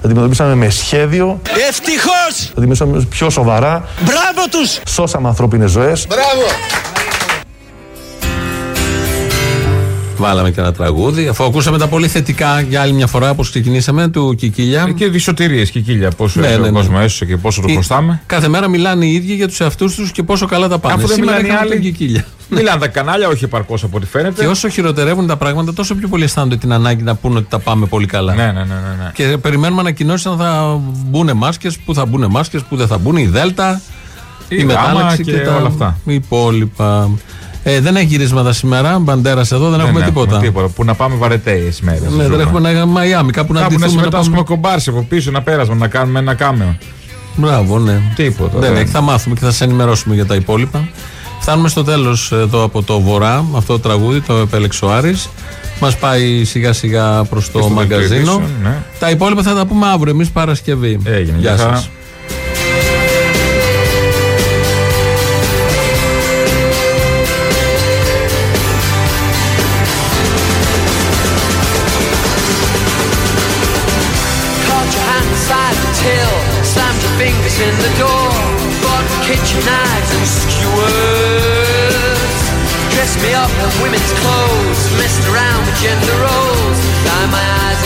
Τα αντιμετωπίσαμε με σχέδιο. Ευτυχώς! Τα αντιμετωπίσαμε πιο σοβαρά. Μπράβο τους! Σώσαμε ανθρώπινες ζωές. Μπράβο! Βάλαμε και ένα τραγούδι. Αφού ακούσαμε τα πολύ θετικά για άλλη μια φορά, όπως ξεκινήσαμε, του Κικίλια. Ε, Και δυσοτηρίε Κικίλια. Πόσο Ναι, ναι, ναι, ναι. ο κόσμος έσωσε και πόσο το Ε, χρωστάμε. Κάθε μέρα μιλάνε οι ίδιοι για τους εαυτούς τους και πόσο καλά τα πάνε. Αφού δεν Σήμερα μιλάνε οι είχαμε τον άλλοι. Κικίλια. Μιλάνε τα κανάλια, όχι επαρκώς από ό,τι φαίνεται. Και όσο χειροτερεύουν τα πράγματα, τόσο πιο πολύ αισθάνονται την ανάγκη να πούνε ότι τα πάμε πολύ καλά. Ναι, ναι, ναι. ναι, ναι. Και περιμένουμε ανακοινώσεις αν θα μπουν μάσκες, πού θα μπουν μάσκες, πού δεν θα μπουν, η Δέλτα, Η Γάμα και τα όλα αυτά. υπόλοιπα. Ε, δεν έχει γυρίσματα σήμερα. Μπαντέρας εδώ, δεν έχουμε τίποτα. τίποτα. Που να πάμε βαρετέε μέρες. Ναι, δεν έχουμε ένα Μαϊάμι, κάπου να Κάπου να αντιθούμε. Να συμμετάσχουμε πάμε... κομπάρσε από πίσω, να πέρασμα, να κάνουμε ένα κάμεο. Μπράβο, ναι. Τίποτα. Δεν έχει, θα μάθουμε και θα σα ενημερώσουμε για τα υπόλοιπα. Φτάνουμε στο τέλος εδώ από το βορρά, αυτό το τραγούδι, το επέλεξε ο Άρης. Μας πάει σιγά σιγά προς το στο μαγκαζίνο. δελτίο ειδήσεων, ναι. Τα υπόλοιπα θα τα πούμε αύριο, εμείς Παρασκευή. Έγινε, Γεια γεια in the door, bought kitchen knives and skewers. Dressed me up in women's clothes, messed around with gender roles, dye my eyes